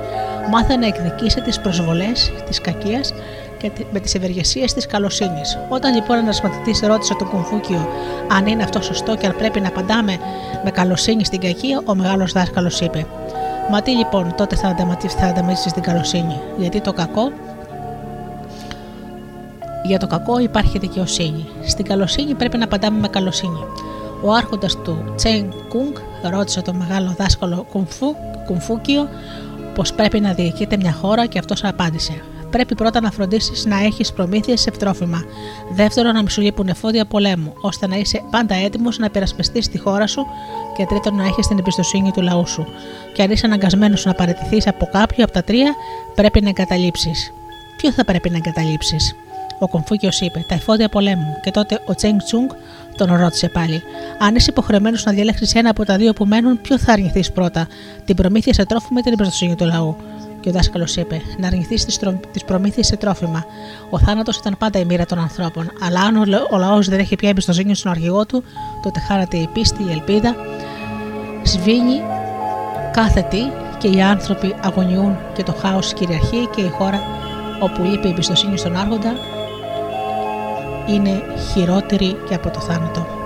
Μάθε να εκδικήσει τις προσβολές της κακίας και με τις ευεργεσίες της καλοσύνης. Όταν λοιπόν ένας μαθητής ρώτησε τον Κομφούκιο αν είναι αυτό σωστό και αν πρέπει να απαντάμε με καλοσύνη στην κακία, ο μεγάλος δάσκαλος είπε: Μα τι λοιπόν τότε θα ανταμετρήσει την καλοσύνη, γιατί το κακό για το κακό υπάρχει δικαιοσύνη. Στην καλοσύνη πρέπει να απαντάμε με καλοσύνη. Ο άρχοντας του Τσέν Κουγκ ρώτησε τον μεγάλο δάσκαλο Κουμφού, Κουμφούκιο πως πρέπει να διοικείται μια χώρα και αυτός απάντησε πρέπει πρώτα να φροντίσεις να έχεις προμήθειες σε τρόφιμα. Δεύτερον, να μην σου λείπουν εφόδια πολέμου, ώστε να είσαι πάντα έτοιμος να υπερασπιστείς τη χώρα σου. Και τρίτον, να έχεις την εμπιστοσύνη του λαού σου. Και αν είσαι αναγκασμένος να παραιτηθείς από κάποιο από τα τρία, πρέπει να εγκαταλείψεις. Ποιο θα πρέπει να εγκαταλείψεις; Ο Κομφούκιος είπε: Τα εφόδια πολέμου. Και τότε ο Τσέγκ Τσούγκ τον ρώτησε πάλι: Αν είσαι υποχρεωμένος να διαλέξεις ένα από τα δύο που μένουν, ποιο θα αρνηθείς πρώτα, την προμήθεια σε τρόφιμα ή την εμπιστοσύνη του λαού; Και ο δάσκαλος είπε: Να αρνηθεί τις προμήθειες σε τρόφιμα. Ο θάνατος ήταν πάντα η μοίρα των ανθρώπων. Αλλά αν ο λαός δεν έχει πια εμπιστοσύνη στον αρχηγό του, τότε χάρατε η πίστη, η ελπίδα. Σβήνει κάθε τι και οι άνθρωποι αγωνιούν και το χάος κυριαρχεί και η χώρα όπου λείπει η εμπιστοσύνη στον άρχοντα είναι χειρότερη και από το θάνατο.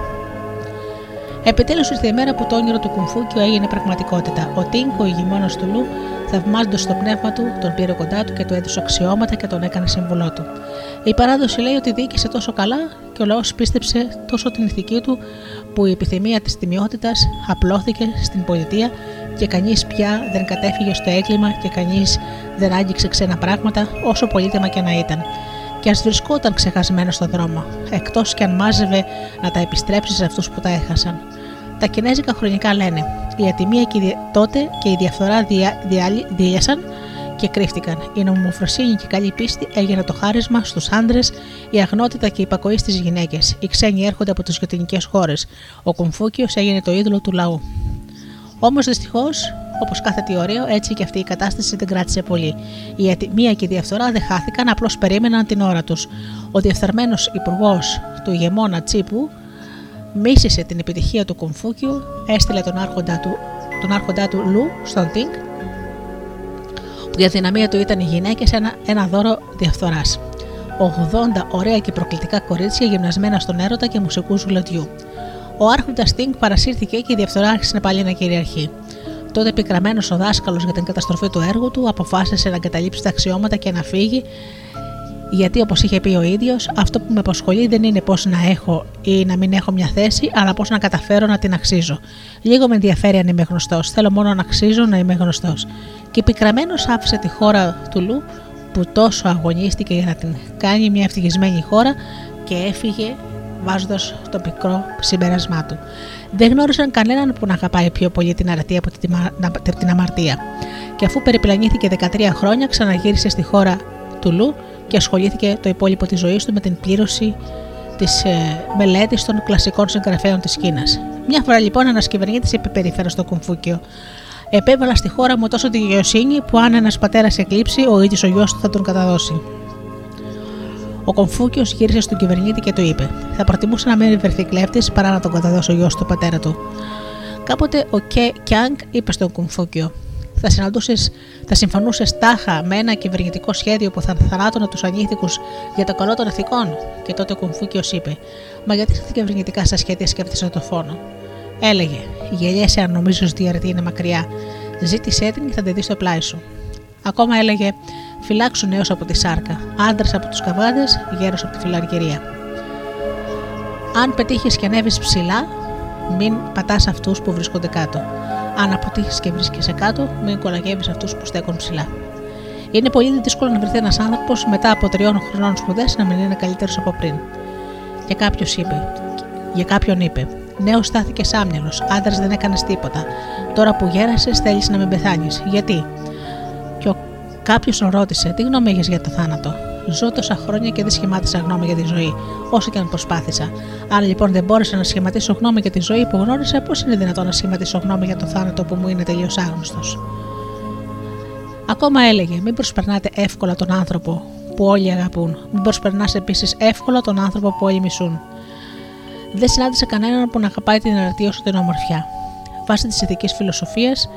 Επιτέλους ήρθε η μέρα που το όνειρο του Κουμφούκιου έγινε πραγματικότητα. Ο Τίνκο, ο ηγεμόνο του Λου, θαυμάζοντας το πνεύμα του, τον πήρε κοντά του και του έδωσε αξιώματα και τον έκανε σύμβουλό του. Η παράδοση λέει ότι διοίκησε τόσο καλά και ο λαός πίστεψε τόσο την ηθική του που η επιθυμία της τιμιότητας απλώθηκε στην πολιτεία και κανείς πια δεν κατέφυγε στο έγκλημα και κανείς δεν άγγιξε ξένα πράγματα, όσο πολύτιμα και να ήταν. Και ας βρισκόταν ξεχασμένος στον δρόμο, εκτός κι αν μάζευε να τα επιστρέψει σε αυτούς που τα έχασαν. Τα κινέζικα χρονικά λένε: Η ατιμία και τότε και η διαφθορά δια, δια, και κρύφτηκαν. Η νομοφροσύνη και η καλή πίστη έγινε το χάρισμα στους άντρες, η αγνότητα και η υπακοή στις γυναίκες. Οι ξένοι έρχονται από τις γειτονικές χώρες. Ο Κομφούκιος έγινε το είδωλο του λαού. Όμως δυστυχώς Όπως κάθε τι ωραίο, έτσι και αυτή η κατάσταση δεν κράτησε πολύ. Η ατιμία και η διαφθορά δεν χάθηκαν, απλώς περίμεναν την ώρα τους. Ο διεφθαρμένος υπουργός του ηγεμόνα Τσίπου μίσησε την επιτυχία του Κομφούκιου, έστειλε τον άρχοντα του, τον άρχοντά του Λου στον Τίνκ, που η αδυναμία του ήταν οι γυναίκες, ένα, ένα δώρο διαφθοράς. 80 ωραία και προκλητικά κορίτσια γυμνασμένα στον έρωτα και μουσικούς γλωτιού. Ο άρχοντας Τίνκ παρασύρθηκε και η διαφθορά άρχισε πάλι να κυριαρχεί. Τότε πικραμένο ο δάσκαλος για την καταστροφή του έργου του αποφάσισε να εγκαταλείψει τα αξιώματα και να φύγει, γιατί όπως είχε πει ο ίδιος, αυτό που με απασχολεί δεν είναι πώς να έχω ή να μην έχω μια θέση, αλλά πώς να καταφέρω να την αξίζω. Λίγο με ενδιαφέρει αν είμαι γνωστός. Θέλω μόνο να αξίζω να είμαι γνωστός. Και πικραμένο άφησε τη χώρα του Λου που τόσο αγωνίστηκε για να την κάνει μια ευτυχισμένη χώρα και έφυγε βάζοντας το πικρό συμπέρασμά του. Δεν γνώρισαν κανέναν που να αγαπάει πιο πολύ την αρατία από την αμαρτία. Και αφού περιπλανήθηκε 13 χρόνια, ξαναγύρισε στη χώρα του Λου και ασχολήθηκε το υπόλοιπο της ζωής του με την πλήρωση της ε, μελέτης των κλασικών συγγραφέων της Κίνας. Μια φορά λοιπόν ένας κυβερνήτης είπε περίφερα στο Κομφούκιο: Επέβαλα στη χώρα μου τόσο τη δικαιοσύνη που αν ένας πατέρας εκλείψει, ο ίδιος ο γιος του θα τον καταδώσει. Ο Κομφούκιος γύρισε στον κυβερνήτη και του είπε: Θα προτιμούσε να μην βρεθεί κλέφτης παρά να τον καταδώσει ο γιος του πατέρα του. Κάποτε ο Κε Κιάνγκ είπε στον Κομφούκιο: Θα, θα συμφωνούσες τάχα με ένα κυβερνητικό σχέδιο που θα θανάτωνε τους ανήθικους για το καλό των ηθικών; Και τότε ο Κομφούκιο είπε: Μα γιατί στα κυβερνητικά σας σχέδια σκέφτεσαι το φόνο; Έλεγε: Γελιέσαι αν νομίζεις ότι η αρετή είναι μακριά. Ζήτησέ την και θα τη δεις στο πλάι σου. Ακόμα έλεγε: Φυλάξου νέο από τη σάρκα, άντρα από τους καβάδε, γέρος από τη φιλαργυρία. Αν πετύχεις και ανέβεις ψηλά, μην πατάς αυτούς που βρίσκονται κάτω. Αν αποτύχει και βρίσκεσαι κάτω, μην κολαγεύει αυτούς που στέκουν ψηλά. Είναι πολύ δύσκολο να βρεθεί ένας άνθρωπος μετά από τριών χρονών σπουδές να μην είναι καλύτερος από πριν. Και κάποιος είπε, για κάποιον είπε: Νέος στάθηκες άμυαλος, άντρας δεν έκανες τίποτα. Τώρα που γέρασες, θέλεις να μην πεθάνεις. Γιατί; Και ο κάποιος ρώτησε: Τι γνώμη έχεις για το θάνατο; Ζω τόσα χρόνια και δεν σχημάτισα γνώμη για τη ζωή, όσο και αν προσπάθησα. Αν λοιπόν δεν μπόρεσα να σχηματίσω γνώμη για τη ζωή που γνώρισα, πώς είναι δυνατόν να σχηματίσω γνώμη για το θάνατο που μου είναι τελείως άγνωστος; Ακόμα έλεγε: Μην προσπερνάτε εύκολα τον άνθρωπο που όλοι αγαπούν. Μην προσπερνάς επίσης εύκολα τον άνθρωπο που όλοι μισούν. Δεν συνάντησε κανέναν που να αγαπάει την αρτία όσο την ομορφιά. Βάσει της ηθικής φιλοσοφίας,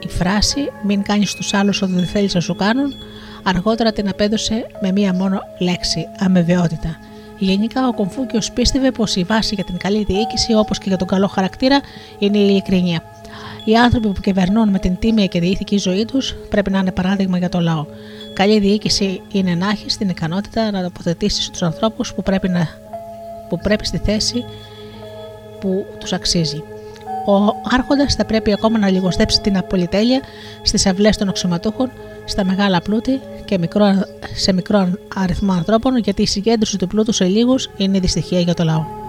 η φράση Μην κάνεις τους άλλους ό,τι δεν θέλεις να σου κάνουν, αργότερα την απέδωσε με μία μόνο λέξη, αμεβαιότητα. Γενικά, ο Κομφούκιος πίστευε πως η βάση για την καλή διοίκηση, όπως και για τον καλό χαρακτήρα, είναι η ειλικρινία. Οι άνθρωποι που κυβερνούν με την τίμια και διήθικη ζωή τους πρέπει να είναι παράδειγμα για το λαό. Καλή διοίκηση είναι να έχεις την ικανότητα να τοποθετήσεις τους ανθρώπους που πρέπει να που πρέπει στη θέση που τους αξίζει. Ο Άρχοντας θα πρέπει ακόμα να λιγοστέψει την απολυτέλεια στις αυλές των αξιωματούχων, στα μεγάλα πλούτη και μικρό, σε μικρό αριθμό ανθρώπων, γιατί η συγκέντρωση του πλούτου σε λίγους είναι δυστυχία για το λαό.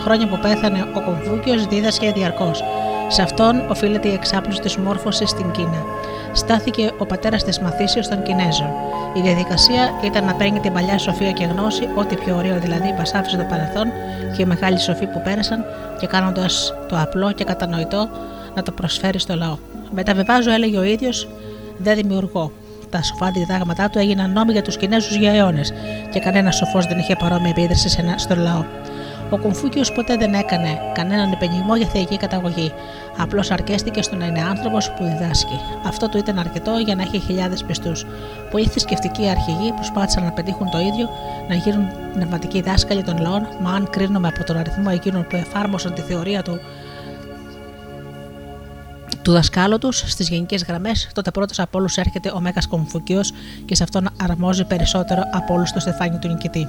Χρόνια που πέθανε, ο Κομφούκιο δίδασκε διαρκώ. Σε αυτόν οφείλεται η εξάπλωση της μόρφωσης στην Κίνα. Στάθηκε ο πατέρας της μαθήσεως των Κινέζων. Η διαδικασία ήταν να παίρνει την παλιά σοφία και γνώση, ό,τι πιο ωραίο δηλαδή μα άφησε το παρελθόν και οι μεγάλοι σοφοί που πέρασαν, και κάνοντας το απλό και κατανοητό να το προσφέρει στο λαό. Μεταβεβάζω, έλεγε ο ίδιος, δεν δημιουργώ. Τα σοφά διδάγματά του έγιναν νόμοι για τους Κινέζους για αιώνες και κανένας σοφός δεν είχε παρόμοια επίδραση στον λαό. Ο Κομφούκιος ποτέ δεν έκανε κανέναν επενιγμό για θεϊκή καταγωγή. Απλώς αρκέστηκε στο να είναι άνθρωπος που διδάσκει. Αυτό του ήταν αρκετό για να έχει χιλιάδες πιστούς. Πολλοί θρησκευτικοί αρχηγοί προσπάθησαν να πετύχουν το ίδιο, να γίνουν πνευματικοί δάσκαλοι των λαών, μα αν κρίνουμε από τον αριθμό εκείνων που εφάρμοσαν τη θεωρία του του δασκάλου τους στις γενικές γραμμές, τότε πρώτος από όλους έρχεται ο Μέγας Κομφουκίο και σε αυτόν αρμόζει περισσότερο από όλους το στεφάνι του νικητή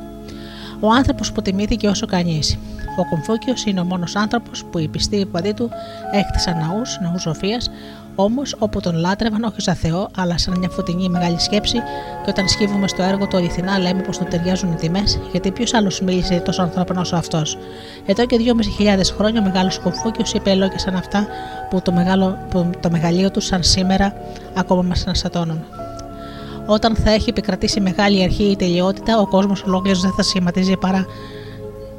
ο άνθρωπος που τιμήθηκε όσο κανείς. Ο Κομφούκιο είναι ο μόνος άνθρωπος που οι πιστοί υπαδοί του έκτισαν ναούς, ναούς σοφίας, όμως όπου τον λάτρευαν όχι σαν Θεό, αλλά σαν μια φωτεινή μεγάλη σκέψη, και όταν σκύβουμε στο έργο του αληθινά, λέμε πως του ταιριάζουν οι τιμές, γιατί ποιος άλλος μίλησε τόσο ανθρώπινο όσο αυτός. Εδώ και 2.500 χρόνια ο μεγάλος Κομφούκιο είπε λόγια σαν αυτά που το, μεγάλο, που το μεγαλείο του, σαν σήμερα, ακόμα μας αναστατώνουν. Όταν θα έχει επικρατήσει μεγάλη αρχή η τελειότητα, ο κόσμος ολόκληρος δεν θα σχηματίζει παρά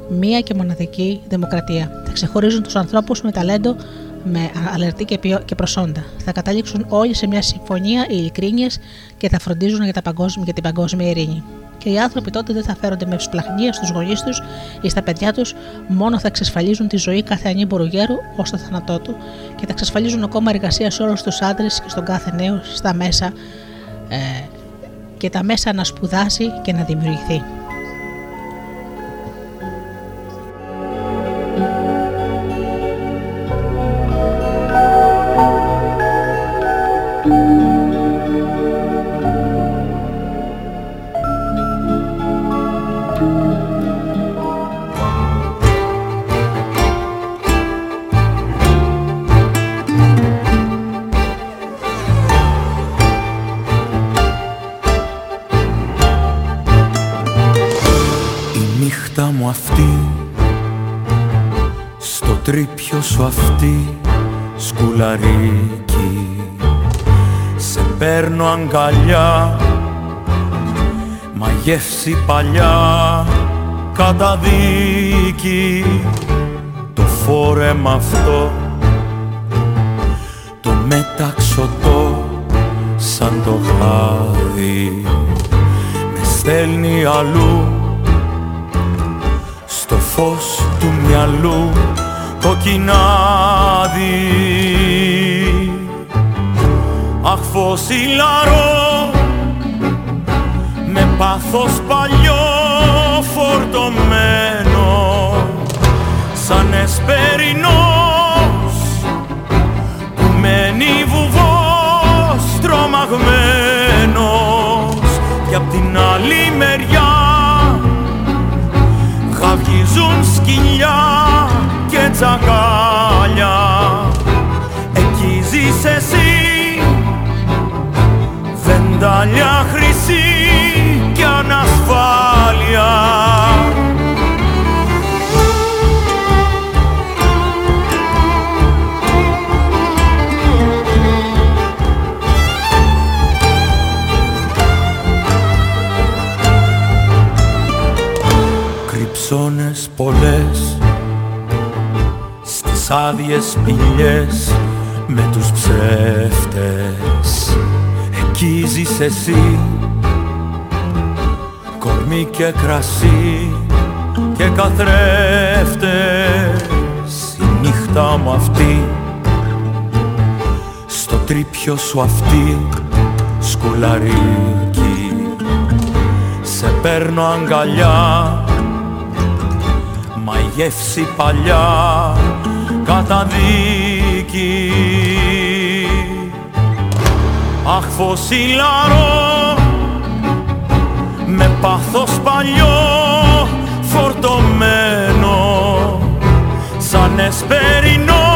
μία και μοναδική δημοκρατία. Θα ξεχωρίζουν τους ανθρώπους με ταλέντο, με αλερτή και προσόντα. Θα καταλήξουν όλοι σε μια συμφωνία ειλικρίνεια και θα φροντίζουν για, τα παγκόσμια, για την παγκόσμια ειρήνη. Και οι άνθρωποι τότε δεν θα φέρονται με ευσπλαχνία στους γονείς τους ή στα παιδιά τους, μόνο θα εξασφαλίζουν τη ζωή κάθε ανήμπορου γέρου ως το θάνατό του και θα εξασφαλίζουν ακόμα εργασία σε όλους τους άντρες και στον κάθε νέο στα μέσα ε, και τα μέσα να σπουδάσει και να δημιουργηθεί. Σου αυτή σκουλαρίκι. Σε παίρνω αγκαλιά Μα γεύση παλιά καταδίκη. Το φόρεμα αυτό Το μεταξωτό σαν το χάδι. Με στέλνει αλλού στο φως του μυαλού το κοινάδι. Αχ φωσιλαρό με πάθος παλιό φορτωμένο σαν εσπερινός που μένει βουβός τρομαγμένος. Και απ' την άλλη μεριά χαυγίζουν σκυλιά και τσακάλια. Εκεί ζεις εσύ. Βεντάλια χρυσή και ανασφάλεια άδειες σπηλιές με τους ψεύτες. Εκεί ζεις εσύ κορμί και κρασί και καθρέφτες. Η νύχτα μου αυτή στο τρίπιο σου αυτή σκουλαρίκι. Σε παίρνω αγκαλιά μα η γεύση παλιά καταδίκη. Αχ φωσιλαρό με πάθος παλιό φορτωμένο σαν εσπερινό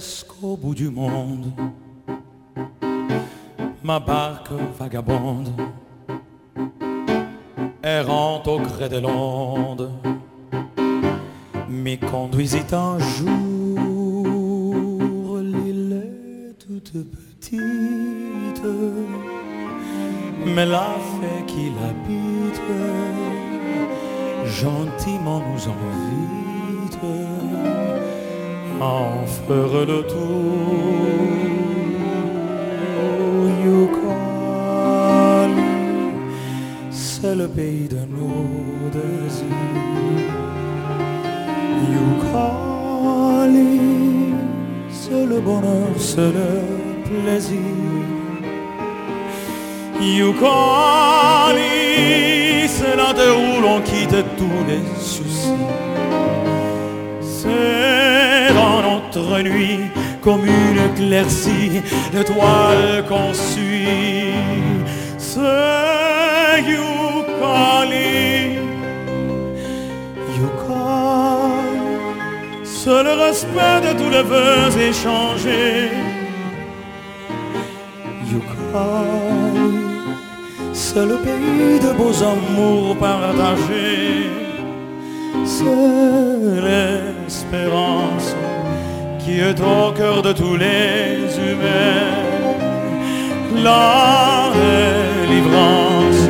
C'est presque au bout du monde, ma barque vagabonde, errante au gré des l'onde, m'y conduisit un jour, l'île est toute petite, mais la fée qui l'habite, gentiment nous invite à en faire le tour. Yukali, c'est le pays de nos désirs. Yukali, c'est le bonheur, c'est le plaisir. Yukali, c'est de où l'on quitte tous les nuit comme une éclaircie, l'étoile qu'on suit. C'est Yukali, Yukali, c'est le respect de tous les vœux échangés. Yukali, c'est le pays de beaux amours partagés. C'est l'espérance qui est au cœur de tous les humains. La délivrance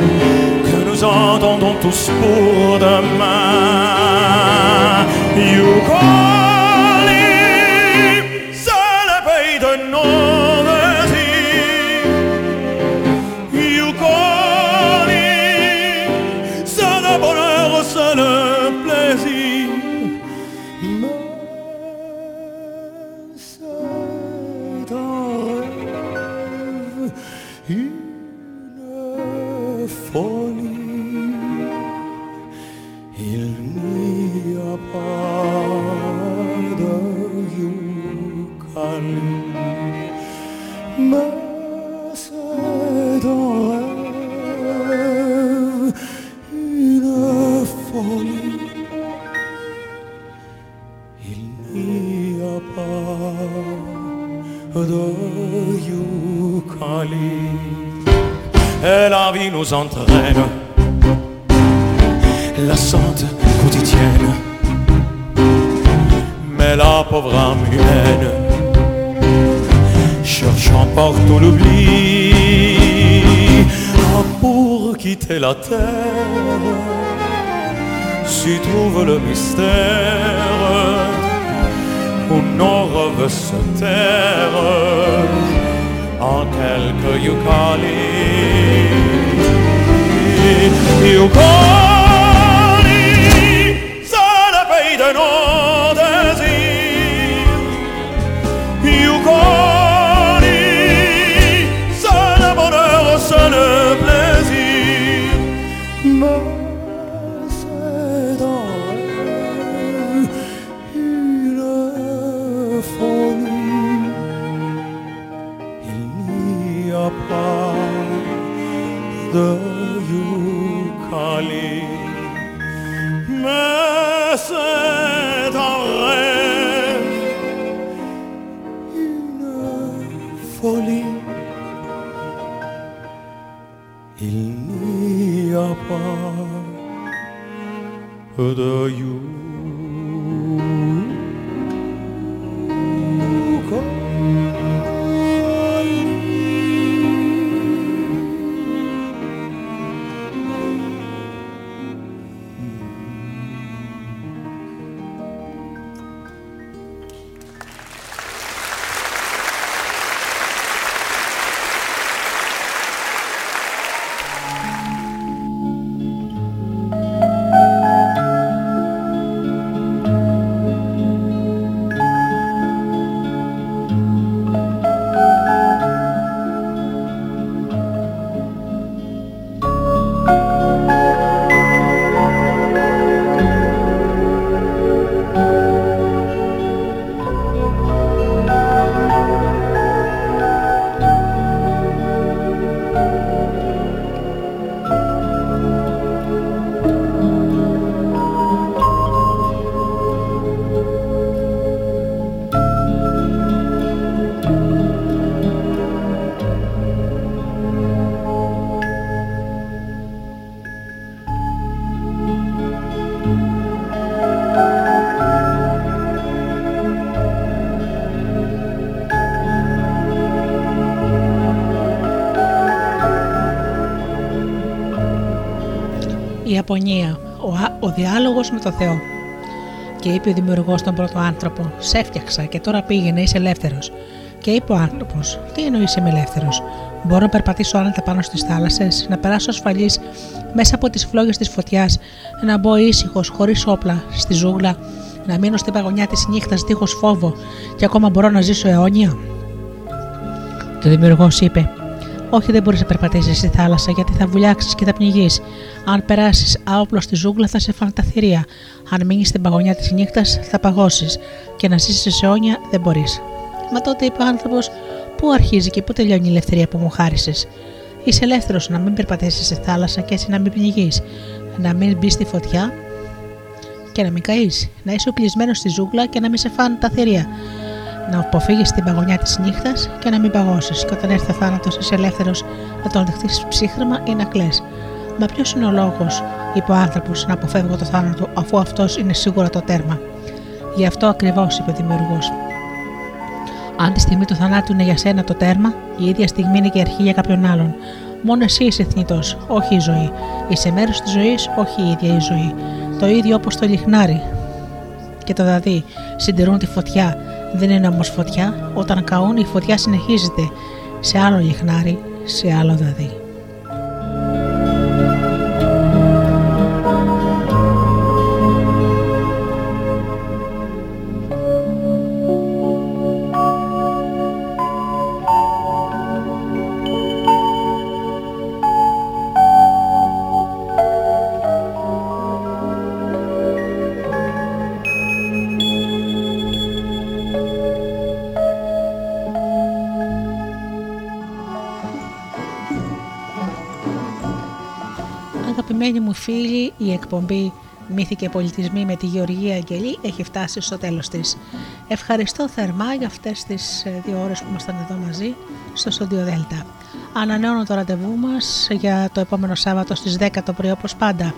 que nous entendons tous pour demain. Terre, trouve le mystère où nos rêves se tairent en quelques Yukali. Αγαπονία, ο, ο διάλογος με το Θεό. Και είπε ο δημιουργός τον πρώτο άνθρωπο: Σε έφτιαξα και τώρα πήγαινε, είσαι ελεύθερος. Και είπε ο άνθρωπος: Τι εννοείς είμαι ελεύθερος; Μπορώ να περπατήσω άνετα πάνω στις θάλασσες, να περάσω ασφαλής μέσα από τις φλόγες της φωτιάς, να μπω ήσυχος, χωρίς όπλα, στη ζούγκλα, να μείνω στην παγωνιά της νύχτας δίχως φόβο και ακόμα μπορώ να ζήσω αιώνια. Το δημιουργός είπε: Όχι, δεν μπορείς να περπατήσεις στη θάλασσα γιατί θα βουλιάξεις και θα πνιγείς. Αν περάσεις άοπλος στη ζούγκλα θα σε φάνε τα θηρία. Αν μείνεις στην παγωνιά της νύχτας θα παγώσεις και να ζήσει αιώνια δεν μπορείς. Μα τότε είπε ο άνθρωπος: Πού αρχίζει και πού τελειώνει η ελευθερία που μου χάρισες; Είσαι ελεύθερος να μην περπατήσεις στη θάλασσα και έτσι να μην πνιγείς. Να μην μπεις στη φωτιά και να μην καείς. Να είσαι οπλισμένος στη ζούγκλα και να μην σε φάνε τα θηρία. Να αποφύγεις την παγωνιά της νύχτας και να μην παγώσεις. Και όταν έρθει ο θάνατος, είσαι ελεύθερος να τον δεχτεί ψύχρεμα ή να κλε. Μα ποιος είναι ο λόγος, είπε ο άνθρωπος, να αποφεύγω το θάνατο, αφού αυτός είναι σίγουρα το τέρμα. Γι' αυτό ακριβώς, είπε ο δημιουργός. Αν τη στιγμή του θανάτου είναι για σένα το τέρμα, η ίδια στιγμή είναι και η αρχή για κάποιον άλλον. Μόνο εσύ είσαι θνητός, όχι η ζωή. Είσαι μέρος της ζωής, όχι η ίδια η ζωή. Το ίδιο όπως το λιχνάρι και το δαδί συντηρούν τη φωτιά. Δεν είναι όμως φωτιά, όταν καούν η φωτιά συνεχίζεται σε άλλο λιχνάρι, σε άλλο δαδί. Μου φίλοι, η εκπομπή Μύθοι και Πολιτισμοί με τη Γεωργία Αγγελή έχει φτάσει στο τέλος της. Ευχαριστώ θερμά για αυτές τις ε, δύο ώρες που ήμασταν εδώ μαζί στο Studio Delta. Ανανεώνω το ραντεβού μας για το επόμενο Σάββατο στις 10 το πρωί όπως πάντα.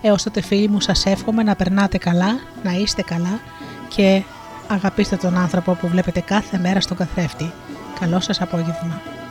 Έως τότε φίλοι μου σας εύχομαι να περνάτε καλά, να είστε καλά και αγαπήστε τον άνθρωπο που βλέπετε κάθε μέρα στον καθρέφτη. Καλό σας απόγευμα.